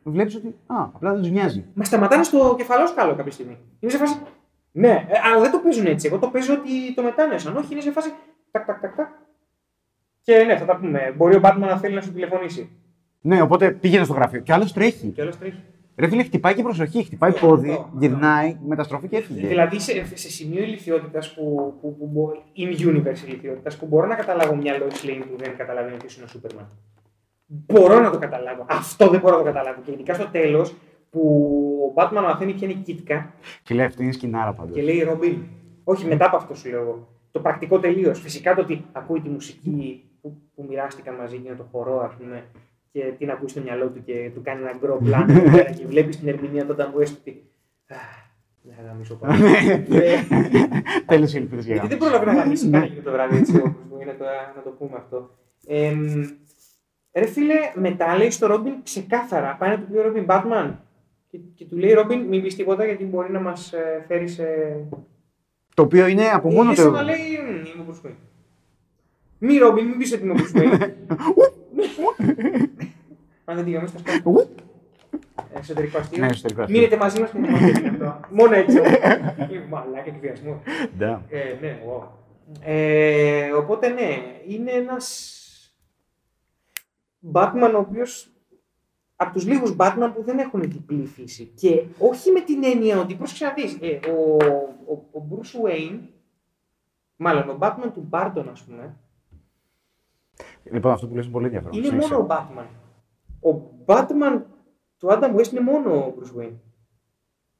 βλέπεις ότι. Α, απλά δεν τους νοιάζει. Μα σταματάνε στο κεφαλόσκαλο κάποια στιγμή. Είναι σε φάση. Ναι, ε, αλλά δεν το παίζουν έτσι. Εγώ το παίζω ότι το μετάνιωσαν. Όχι, είναι σε φάση. Τακ, τακ, τακ, τακ. Και ναι, θα τα πούμε. Μπορεί ο Batman να θέλει να σου τηλεφωνήσει. Ναι, οπότε πήγαινε στο γραφείο. Και άλλος τρέχει. Και όλο τρέχει. Ρε φίλε, χτυπάει και προσοχή. Χτυπάει Αυτό, πόδι, αυτό. γυρνάει, μεταστροφή και έφυγε. Δηλαδή σε, σε σημείο ηλικιότητας που. που, που, που in universe ηλικιότητας που μπορώ να καταλάβω μια Lois Lane που δεν καταλαβαίνει ποιο είναι ο Σούπερμαν. Μπορώ να το καταλάβω. Αυτό δεν μπορώ να το καταλάβω. Και ειδικά στο τέλος που ο Batman μαθαίνει ποια είναι η κίτκα Φίλε, αυτή είναι σκηνάρα πάντως. Και λέει Ρομπίν. Όχι, μετά από αυτό σου λέω εγώ. Το πρακτικό τελείως. Φυσικά το ότι ακούει τη μουσική που, που μοιράστηκαν μαζί και είναι το χορό, ας πούμε, και την ακούει στο μυαλό του και του κάνει ένα γκρο πλάνο εκεί πέρα και βλέπεις την ερμηνεία του Adam West ότι. «Αχ, Δεν θα γαμίσω πάρα. Ε, Τέλος οι ελπίδες για γιατί δεν γάμο. πρόλαβε να γαμίσει καν εκείνο το βράδυ, έτσι όπως μου είναι τώρα να το πούμε αυτό. Ε, ρε φίλε, μετά λέει στο Ρόμπιν ξεκάθαρα, πάει να του πει ο Ρόμπιν Batman. Και, και του λέει Ρόμπιν, μην πεις τίποτα γιατί μπορεί να μας φέρεις σε. Το οποίο είναι από μόνο Είναι σαν του. να λέει, «Μμ, είμαι ο Bruce Wayne». Μη Ρόμπιν, μην πεις ότι είμαι ο Bruce Wayne. Αν δεν τη γαμίσεις, θα σκάσω. Ουπ. Εσωτερικό αστείο. Ναι, εσωτερικό αστείο. Μείνετε μαζί μας και να μάθετε αυτό. Μόνο έτσι. Ε, Μαλάκα εκβιασμό. Damn. Ε, ναι, wow. Ε, οπότε ναι, είναι ένας Batman ο οποίος από τους λίγους Batman που δεν έχουν διπλή φύση. Και όχι με την έννοια ότι, πρόσεξε να δεις, ε, ο, ο, ο Bruce Wayne, μάλλον ο Batman του Barton ας πούμε, Λοιπόν, αυτό που λες είναι πολύ ενδιαφέρον. είναι Συνέχισε. μόνο ο Batman. Ο Batman του Adam West είναι μόνο ο Bruce Wayne.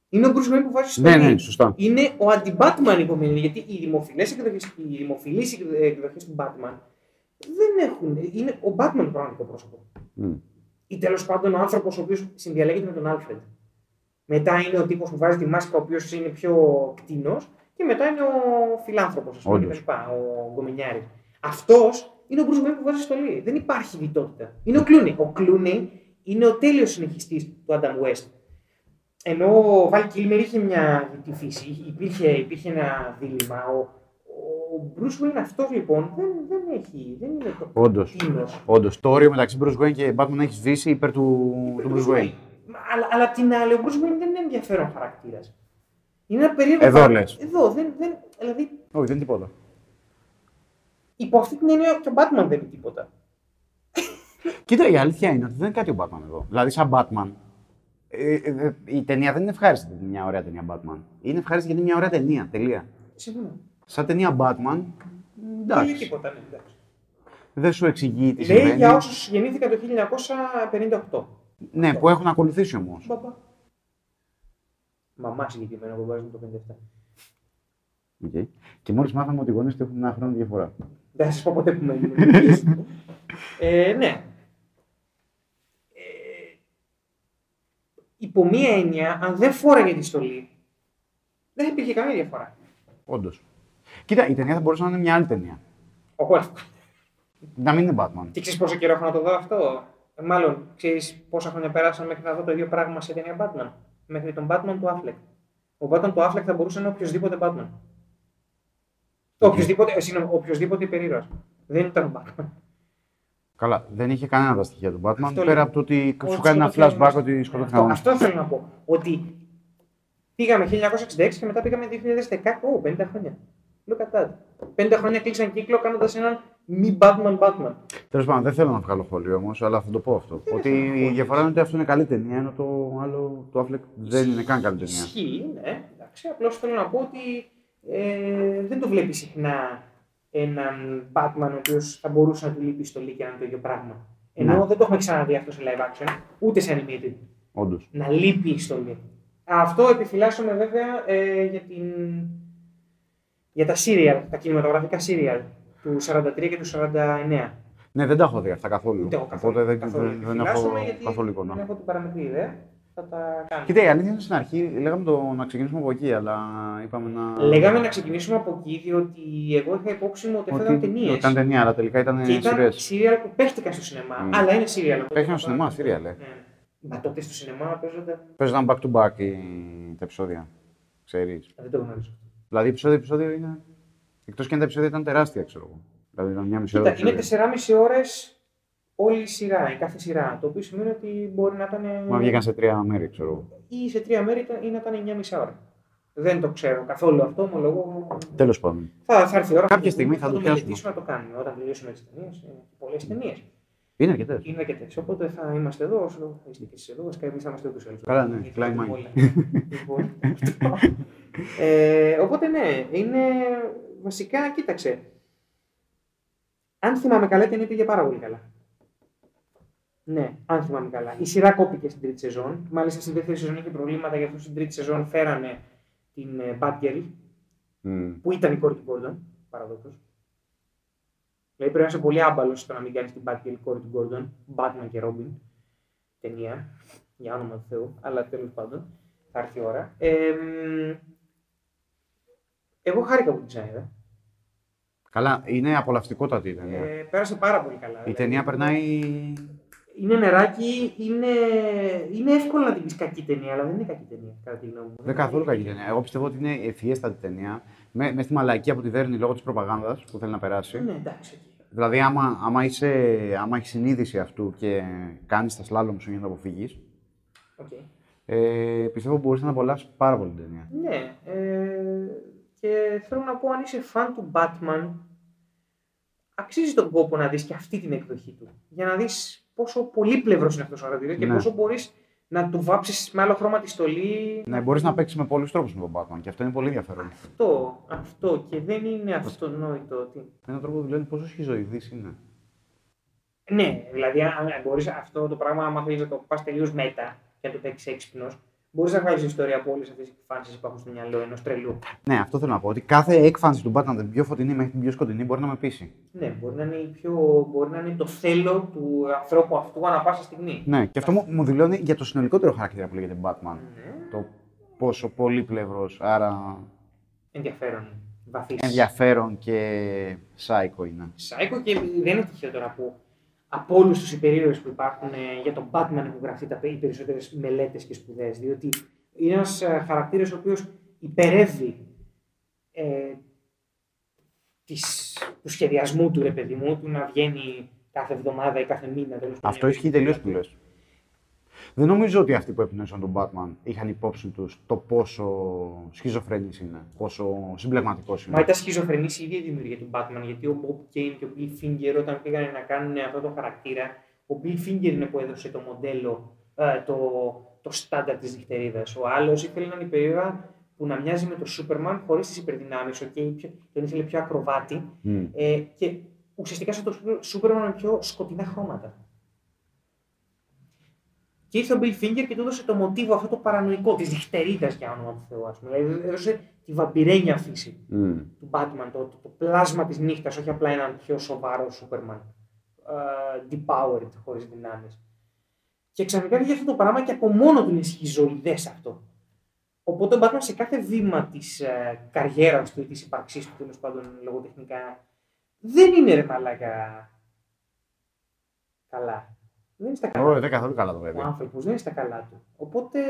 Είναι ο Bruce Wayne που βάζει στο Ναι, ναι, ναι, σωστά. Είναι ο αντι-Batman υπομένει, γιατί οι δημοφιλές εκδοχές, οι δημοφιλείς εκδοχές του Batman δεν έχουν. Είναι ο Batman το πραγματικό πρόσωπο. Μμ. Ή τέλος πάντων ο άνθρωπος ο οποίος συνδιαλέγεται με τον Alfred. Μετά είναι ο τύπος που βάζει τη μάσκα, ο οποίος είναι πιο κτίνο. Και μετά είναι ο φιλάνθρωπος, ας πούμε, Όντως. κτλ. Ο γκομινιάρης. Αυτός είναι ο Bruce Wayne που βάζει στολή. Δεν υπάρχει διτότητα. Είναι ο Clooney. Ο Clooney είναι ο τέλειος συνεχιστής του Adam West. Ενώ ο Val Kilmer είχε μια δυτή φύση, υπήρχε, υπήρχε ένα δίλημα. Ο, ο Bruce Wayne αυτός λοιπόν δεν, δεν έχει, δεν είναι το Όντως. κτίνος. Όντως, το όριο μεταξύ Bruce Wayne και Batman έχεις σβήσει υπέρ του, του Bruce Wayne. Μα, Αλλά, αλλά απ' την άλλη, ο Bruce Wayne δεν είναι ενδιαφέρον χαρακτήρας. Είναι ένα περίεργο. Εδώ χαρα- λες. Εδώ, δεν, δεν, δηλαδή, Όχι, δεν είναι τίποτα. υπό αυτή την έννοια και ο Batman δεν είναι τίποτα. Κοίτα, η αλήθεια είναι ότι δεν είναι κάτι ο Batman εδώ. Δηλαδή, σαν Batman, ε, ε, η ταινία δεν είναι ευχάριστη γιατί είναι μια ωραία ταινία Batman. Είναι ευχάριστη γιατί είναι μια ωραία ταινία. Τελεία. Συμφωνώ. Σαν ταινία Batman, Δεν λέει εντάξει. τίποτα, ναι, εντάξει. Δεν σου εξηγεί τι Λέει συμβαίνει. για όσους γεννήθηκαν το 1958. Ναι, που έχουν ακολουθήσει όμως. Μπαμπά. Μαμά συγκεκριμένα που βάζει το 57. Okay. Και μόλις μάθαμε ότι οι γονείς του έχουν ένα χρόνο διαφορά. Δεν θα σας πω ποτέ που μένει. ε, ναι. Ε, υπό μία έννοια, αν δεν φόραγε τη στολή, δεν υπήρχε καμία διαφορά. Όντως. Κοίτα, η ταινία θα μπορούσε να είναι μια άλλη ταινία. Ο Wolf. Να μην είναι Batman. Και ξέρεις πόσο καιρό έχω να το δω αυτό; Ε, μάλλον, ξέρεις πόσα χρόνια πέρασαν μέχρι να δω το ίδιο πράγμα σε ταινία Batman; Μέχρι τον Batman του Affleck. Ο Batman του Affleck θα μπορούσε να είναι οποιοδήποτε Batman. Οποιοδήποτε, ε, συγγνώμη, οποιοδήποτε υπερήρωα. Δεν ήταν ο Batman. Καλά, δεν είχε κανένα από τα στοιχεία του Batman. Αυτό πέρα λέω. από το ότι Ότι σου κάνει ένα σκοτώθηκε flashback ο- ότι σκοτώθηκε αυτό, κανένα. αυτό θέλω να πω. Ότι πήγαμε 1966 και μετά πήγαμε 2010. Ω, 50 χρόνια. Look at that. 50 χρόνια κλείσαν κύκλο κάνοντας έναν μη Batman Batman. Τέλος πάντων, δεν θέλω να βγάλω χώλιο όμως, αλλά θα το πω αυτό. ότι η διαφορά είναι ότι αυτό είναι καλή ταινία, ενώ το άλλο, το Affleck δεν είναι καν καλή ταινία. Ισχύει, ναι. Εντάξει, απλώς θέλω να πω ότι ε, δεν το βλέπεις συχνά έναν Batman ο οποίος θα μπορούσε να του λείπει η στολή και να είναι το ίδιο πράγμα. Ενώ Ναι. δεν το έχουμε ξαναδεί αυτό σε live action, ούτε σε animated. Όντως. Να λείπει η στολή. Αυτό επιφυλάσσομαι βέβαια ε, για, την... για τα serial, τα κινηματογραφικά serial του 43 και του 49. Ναι, δεν τα έχω δει αυτά καθόλου. Ούτε εγώ καθόλου. Οπότε δεν, καθόλου δεν, δεν έχω επιφυλάσσομαι, γιατί καθόλου Δεν εικόνα. έχω την παραμικρή ιδέα. Θα τα κάνω. Κοίτα, η αλήθεια είναι στην αρχή λέγαμε το, να ξεκινήσουμε από εκεί, αλλά είπαμε να. Λέγαμε να ξεκινήσουμε από εκεί, διότι εγώ είχα υπόψη μου ότι αυτά ήταν ταινίες. Ήταν ταινία, αλλά τελικά ήταν Και ήταν σειρές. σύριαλ που παίχτηκαν στο σινεμά. Μμ. Αλλά είναι σύριαλ. Παίχτηκαν στο σινεμά, serial, ε. Ναι. Μα τότε στο σινεμά παίζονταν. Παίζονταν back to back οι- τα επεισόδια. Ξέρεις. Δεν το γνωρίζω. Δηλαδή, επεισόδιο επεισόδιο είναι. Εκτός και αν τα επεισόδια ήταν τεράστια, ξέρω εγώ. Δηλαδή, ήταν μια μισή ώρα. Κοίτα, είναι επεισόδιο. 4,5 ώρες όλη η σειρά, η κάθε σειρά. Το οποίο σημαίνει ότι μπορεί να ήταν. Μα βγήκαν σε τρία μέρη, ξέρω εγώ. ή σε τρία μέρη ήταν- ή να ήταν 9,5 ώρα. Δεν το ξέρω καθόλου αυτό, ομολογώ. Τέλος πάντων. Θα, θα έρθει η ώρα. Κάποια το στιγμή δούμε, θα το μελετήσουμε, πιάσουμε. να το κάνουμε. Όταν τελειώσουμε τις ταινίες, πολλές ταινίες. Είναι αρκετές. Είναι αρκετές. Οπότε θα είμαστε εδώ, όσο θα είστε και εσείς εδώ. Βασικά εμείς θα είμαστε ούτως ή άλλως. Καλά, ναι, Γιατί Klein θα mind. όλα. Λοιπόν, αυτό. ε, οπότε ναι, είναι βασικά, κοίταξε. Αν θυμάμαι καλά, η ταινία πήγε πάρα πολύ καλά. Ναι, αν θυμάμαι καλά. Η σειρά κόπηκε στην τρίτη σεζόν. Μάλιστα στην δεύτερη σεζόν είχε προβλήματα, γι' αυτό στην τρίτη σεζόν φέρανε την ε, Batgirl, Μμ. που ήταν η κόρη του Gordon, παραδόξως. Δηλαδή πρέπει να είσαι πολύ άμπαλος στο να μην κάνεις την Batgirl κόρη του Gordon, Batman και Robin ταινία, για όνομα του Θεού, αλλά τέλος πάντων θα έρθει η ώρα. Ε, μ, εγώ χάρηκα που την ξαναείδα. Καλά, είναι απολαυστικότατη η ταινία. Ε, πέρασε πάρα πολύ καλά. η δηλαδή. ταινία περνάει. Είναι νεράκι, είναι, είναι εύκολο να την πεις κακή ταινία, αλλά δεν είναι κακή ταινία, κατά τη γνώμη μου. Δεν είναι καθόλου κακή ταινία. Εγώ πιστεύω ότι είναι ευφιέστατη ταινία. Με, μες στη μαλακία που τη δέρνει λόγω της προπαγάνδας που θέλει να περάσει. Ναι, εντάξει. οκ. Δηλαδή, άμα, άμα, είσαι, άμα έχεις συνείδηση αυτού και κάνεις τα σλάλομ σου για να το αποφύγεις, Οκ. ε, πιστεύω μπορείς να απολαύσεις πάρα πολύ την ταινία. Ναι. Ε, και θέλω να πω, αν είσαι φαν του Batman, αξίζει τον κόπο να δεις και αυτή την εκδοχή του. Για να δεις πόσο πολύπλευρος είναι αυτός ο χαρακτήρας και Ναι. πόσο μπορείς να του βάψεις με άλλο χρώμα τη στολή. Ναι, μπορείς να παίξεις με πολλούς τρόπους με τον Batman και αυτό είναι πολύ ενδιαφέρον. Αυτό, αυτό και δεν είναι αυτονόητο ότι... Με έναν τρόπο δουλεύει πόσο σχιζοειδής είναι. Ναι, δηλαδή αν μπορείς αυτό το πράγμα, άμα θέλεις να το πας τελείως μέτα και να το παίξεις έξυπνος, μπορείς να βγάλεις ιστορία από όλες αυτές τι επιφάνειε που υπάρχουν στο μυαλό ενός τρελού. Ναι, αυτό θέλω να πω. Ότι κάθε έκφανση του Batman, την πιο φωτεινή μέχρι την πιο σκοτεινή, μπορεί να με πείσει. Ναι, μπορεί να είναι, η πιο, μπορεί να είναι το θέλω του ανθρώπου αυτού ανά πάσα στιγμή. Ναι, και αυτό μου, μου δηλώνει για το συνολικότερο χαρακτήρα που λέγεται Batman. Ναι. Το πόσο πολύπλευρος, άρα Ενδιαφέρον. Βαθύς. ενδιαφέρον και σάικο είναι. Σάικο και δεν είναι τυχαίο τώρα που από όλους τους υπερήρωες που υπάρχουν ε, για τον Batman έχουν γραφτεί τα, οι περισσότερες μελέτες και σπουδές. Διότι είναι ένας χαρακτήρας ο οποίος υπερεύει ε, της, του σχεδιασμού του ρε παιδί μου, του να βγαίνει κάθε εβδομάδα ή κάθε μήνα. τέλος πάντων, Αυτό ισχύει τελείως που λες. Δεν νομίζω ότι αυτοί που έπινεσαν τον Batman είχαν υπόψη τους το πόσο σχιζοφρενή είναι, πόσο συμπλεγματικός Μα είναι. ήταν σχιζοφρενής η ίδια η δημιουργία του Batman. Γιατί ο Bob Kane και ο Bill Finger, όταν πήγαν να κάνουν αυτό το χαρακτήρα, ο Bill Finger είναι που έδωσε το μοντέλο, ε, το, το στάνταρ της νυχτερίδας. Ο άλλος ήθελε έναν υπερήρωα που να μοιάζει με τον Superman χωρίς τις υπερδυνάμεις. Okay, πιο, τον ήθελε πιο ακροβάτη. Μμ. Ε, και ουσιαστικά σαν το Superman με πιο σκοτεινά χρώματα. Και ήρθε ο Bill Finger και του έδωσε το μοτίβο αυτό το παρανοϊκό της νυχτερίδα για όνομα του Θεού. Ας πούμε. Δηλαδή έδωσε τη βαμπυρένια φύση Μμ. του Batman, το, το, το πλάσμα της νύχτας, όχι απλά έναν πιο σοβαρό Superman, uh, depowered, χωρίς δυνάμεις. Και ξαφνικά βγήκε αυτό το πράγμα και από μόνο του είναι σχιζοειδές αυτό. Οπότε ο Batman σε κάθε βήμα της uh, καριέρας του ή της ύπαρξής του, τέλος πάντων λογοτεχνικά, δεν είναι ρε μαλάκα καλά. Δεν είναι στα καλά. Ω, δεν καθόλου καλά το Ο παιδί. άνθρωπος δεν είναι στα καλά του. Οπότε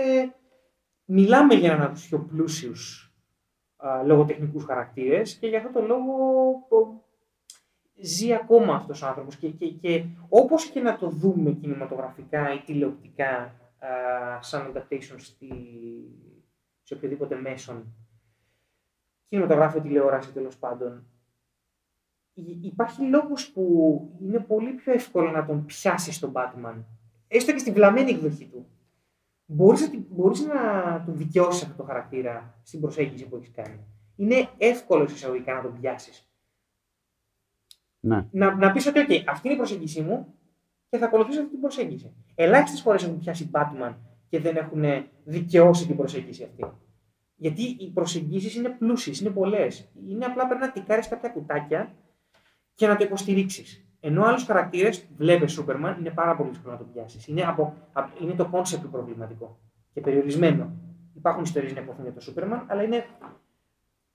μιλάμε για έναν από τους πιο πλούσιους α, λογοτεχνικούς χαρακτήρες και για αυτό το λόγο ο, ζει ακόμα αυτός ο άνθρωπος και, και, και όπως και να το δούμε κινηματογραφικά ή τηλεοπτικά α, σαν adaptation στη, σε οποιοδήποτε μέσον κινηματογράφο, τηλεόραση τέλος πάντων υ- υπάρχει λόγος που είναι πολύ πιο εύκολο να τον πιάσεις τον Batman έστω και στη βλαμμένη εκδοχή του, μπορείς να, την- μπορείς να του δικαιώσεις αυτό το χαρακτήρα στην προσέγγιση που έχεις κάνει. Είναι εύκολος εισαγωγικά να τον πιάσεις. Ναι. Να, να πεις ότι, OK, αυτή είναι η προσέγγιση μου και θα ακολουθήσω αυτή την προσέγγιση. Ελάχιστες φορές έχουν πιάσει Batman και δεν έχουν δικαιώσει την προσέγγιση αυτή. Γιατί οι προσεγγίσεις είναι πλούσιες, είναι πολλές. Είναι απλά πρέπει να τικάρεις κάποια κουτάκια και να το υποστηρίξεις. Ενώ άλλους χαρακτήρες, βλέπεις Σούπερμαν, είναι πάρα πολύ δύσκολο να το πιάσεις. Είναι, από, απ- είναι το κόνσεπτ του προβληματικό και περιορισμένο. Υπάρχουν ιστορίες να ειπωθούν για το Σούπερμαν, αλλά είναι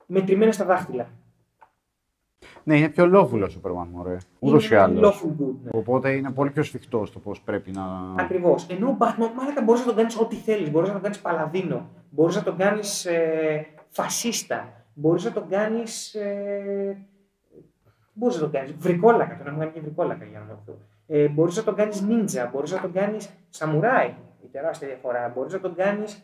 μετρημένε στα δάχτυλα. Ναι, είναι πιο lawful ο Σούπερμαν, μωρέ. Ούτως ή Είναι άλλως. lawful good, ναι. Οπότε είναι πολύ πιο σφιχτό στο πώς πρέπει να. Ακριβώς. Ενώ ο Batman, μάλακα μπορείς να τον κάνεις ό,τι θέλεις. Μπορείς να τον κάνεις παλαδίνο. Μπορείς να τον κάνεις ε, φασίστα. Μπορείς να τον κάνεις. Ε, μπορείς να τον κάνεις. Βρικόλακα. Τον έχουν κάνει και βρικόλακα για να το ε, Μπορείς να τον κάνεις νίντζα. Μπορείς να τον κάνεις σαμουράι. Η τεράστια διαφορά. Μπορείς να τον κάνεις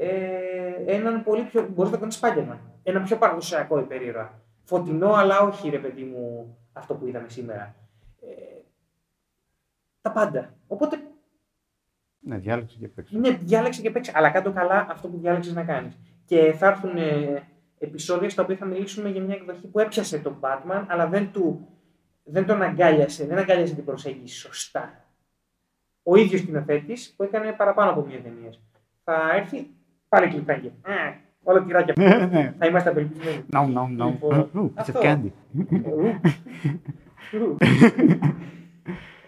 ε, έναν πολύ πιο. Μπορείς να τον κάνεις Spider-Man. Ένα πιο παραδοσιακό υπερήρωα. Φωτεινό, αλλά όχι ρε παιδί μου αυτό που είδαμε σήμερα. Ε, τα πάντα. Οπότε Ναι, διάλεξε και παίξε. ναι, διάλεξε και παίξε. Αλλά κάτω καλά αυτό που διάλεξες να κάνεις. Και θα έρθουν ε, επεισόδια στα οποία θα μιλήσουμε για μια εκδοχή που έπιασε τον Batman, αλλά δεν, του, δεν τον αγκάλιασε, δεν αγκάλιασε την προσέγγιση σωστά. Ο ίδιος σκηνοθέτη που έκανε παραπάνω από μία ταινία. Θα έρθει πάλι κλειπάγγε. Όλα τυράκια. Ναι, ναι. θα είμαστε απελπισμένοι. No, no, no. Λοιπόν, Ooh, piece of αυτό. candy. Ου.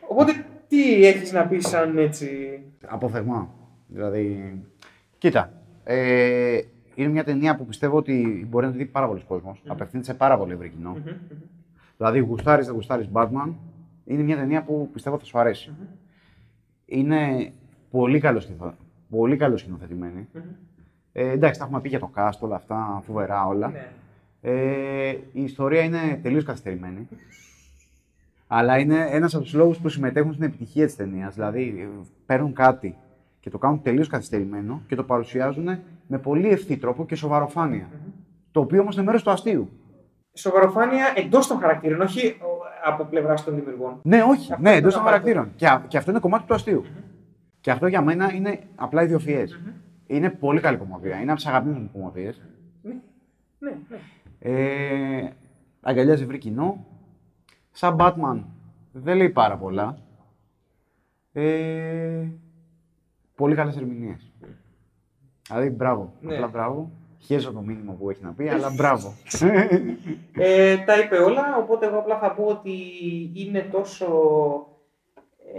Οπότε τι έχεις να πεις σαν έτσι... Αποφθεγμά. Δηλαδή. Κοίτα. Ε, είναι μια ταινία που πιστεύω ότι μπορεί να τη δει πάρα πολλοί κόσμος. Απευθύνεται σε πάρα πολύ ευρύ κοινό. Δηλαδή, γουστάρεις, δεν γουστάρεις Batman. Είναι μια ταινία που πιστεύω θα σου αρέσει. Είναι πολύ καλό πολύ καλώς σκηνοθετημένη. Ε, εντάξει, τα έχουμε πει για το cast, όλα αυτά, φοβερά όλα. Ναι. Ε, η ιστορία είναι τελείως καθυστερημένη. Αλλά είναι ένας από τους λόγους που συμμετέχουν στην επιτυχία της ταινίας. Δηλαδή, παίρνουν κάτι και το κάνουν τελείως καθυστερημένο και το παρουσιάζουν με πολύ ευθύ τρόπο και σοβαροφάνεια. Το οποίο όμως είναι μέρος του αστείου. Σοβαροφάνεια εντός των χαρακτήρων, όχι ο, από πλευράς των δημιουργών. Ναι, όχι. Αυτό ναι, είναι εντός το των απαραίτητο. χαρακτήρων. Και, α- και αυτό είναι κομμάτι του αστειου Και αυτό για μένα είναι απλά ιδιοφυές. Είναι πολύ καλή κομμωδία. Είναι από τις αγαπημένες μου κομμωδίες. Ναι, ναι, ναι. Ε, αγκαλιάζει ευρύ κοινό. Σαν Batman δεν λέει πάρα πολλά. Ε, πολύ καλές ερμηνείες. Δηλαδή, μπράβο. Ναι. Απλά μπράβο. Χέζω το μήνυμα που έχει να πει, αλλά μπράβο. Ε, τα είπε όλα, οπότε εγώ απλά θα πω ότι είναι τόσο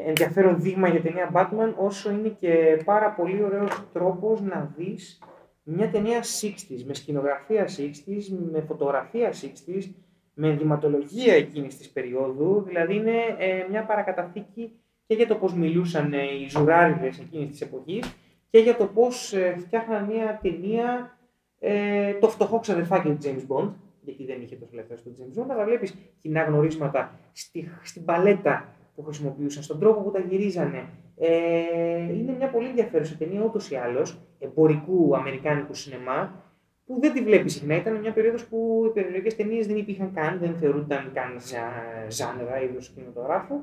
ενδιαφέρον δείγμα για ταινία Batman, όσο είναι και πάρα πολύ ωραίος τρόπος να δεις μια ταινία 60s, με σκηνογραφία 60s, με φωτογραφία 60s, με ενδυματολογία εκείνης της περίοδου, δηλαδή είναι ε, μια παρακαταθήκη και για το πώς μιλούσαν ε, οι ζουράριδες εκείνης της εποχής και για το πώς ε, φτιάχναν μια ταινία ε, το φτωχό ξαδερφάκι του James Bond, γιατί δεν είχε τόσο ελεύθερο στο James Bond, αλλά βλέπεις κοινά γνωρίσματα στη, στην παλέτα που χρησιμοποιούσαν, στον τρόπο που τα γυρίζανε. Ε, είναι μια πολύ ενδιαφέρουσα ταινία ούτως ή άλλως εμπορικού αμερικάνικου σινεμά που δεν τη βλέπει συχνά. Ήταν μια περίοδος που οι περιοδικές ταινίες δεν υπήρχαν καν, δεν θεωρούνταν καν ζα- ζάνερα είδος κινηματογράφου.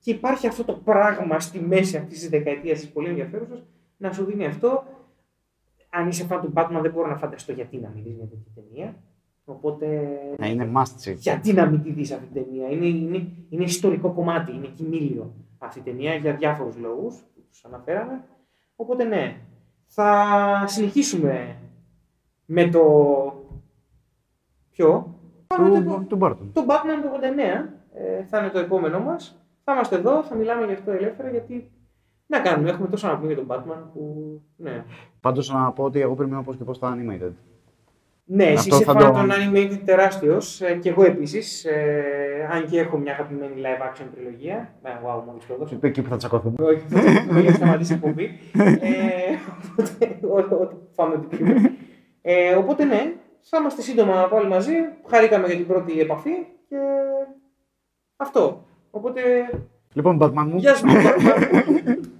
Και υπάρχει αυτό το πράγμα στη μέση αυτής της δεκαετίας της πολύ ενδιαφέρουσας να σου δίνει αυτό. Αν είσαι φαν του Batman, δεν μπορώ να φανταστώ γιατί να μην δεις μια τέτοια ταινία. Οπότε. Να είναι must see. Γιατί να μην τη δεις αυτή την ταινία; Είναι, είναι, είναι ιστορικό κομμάτι, είναι κοιμήλιο αυτή η ταινία για διάφορους λόγους που τους αναφέραμε. Οπότε ναι. Θα συνεχίσουμε με το. Ποιο; Του, του Burton. Το Batman του 89 ε, θα είναι το επόμενό μας. Θα είμαστε εδώ, θα μιλάμε γι' αυτό ελεύθερα γιατί. Να κάνουμε, έχουμε τόσο να πούμε για τον Batman που. Ναι. Πάντως να πω ότι εγώ περιμένω πώς και πώς τα animated. Ναι, εσύ Αυτό είσαι θα φαν το- των animated τεράστιος ε, και εγώ επίσης. Ε, αν και έχω μια αγαπημένη live action τριλογία. Ε, wow, μόλις το έδωσα. Εκεί που θα τσακωθούμε. Όχι, δεν έχει σταματήσει η εκπομπή. Ε, οπότε, ό- ό,τι φάμε ό,τι πιούμε. Ε, οπότε ναι, θα είμαστε σύντομα πάλι μαζί. Χαρήκαμε για την πρώτη επαφή και αυτό. Οπότε, Λοιπόν, Batman μου. γεια σου. Batman.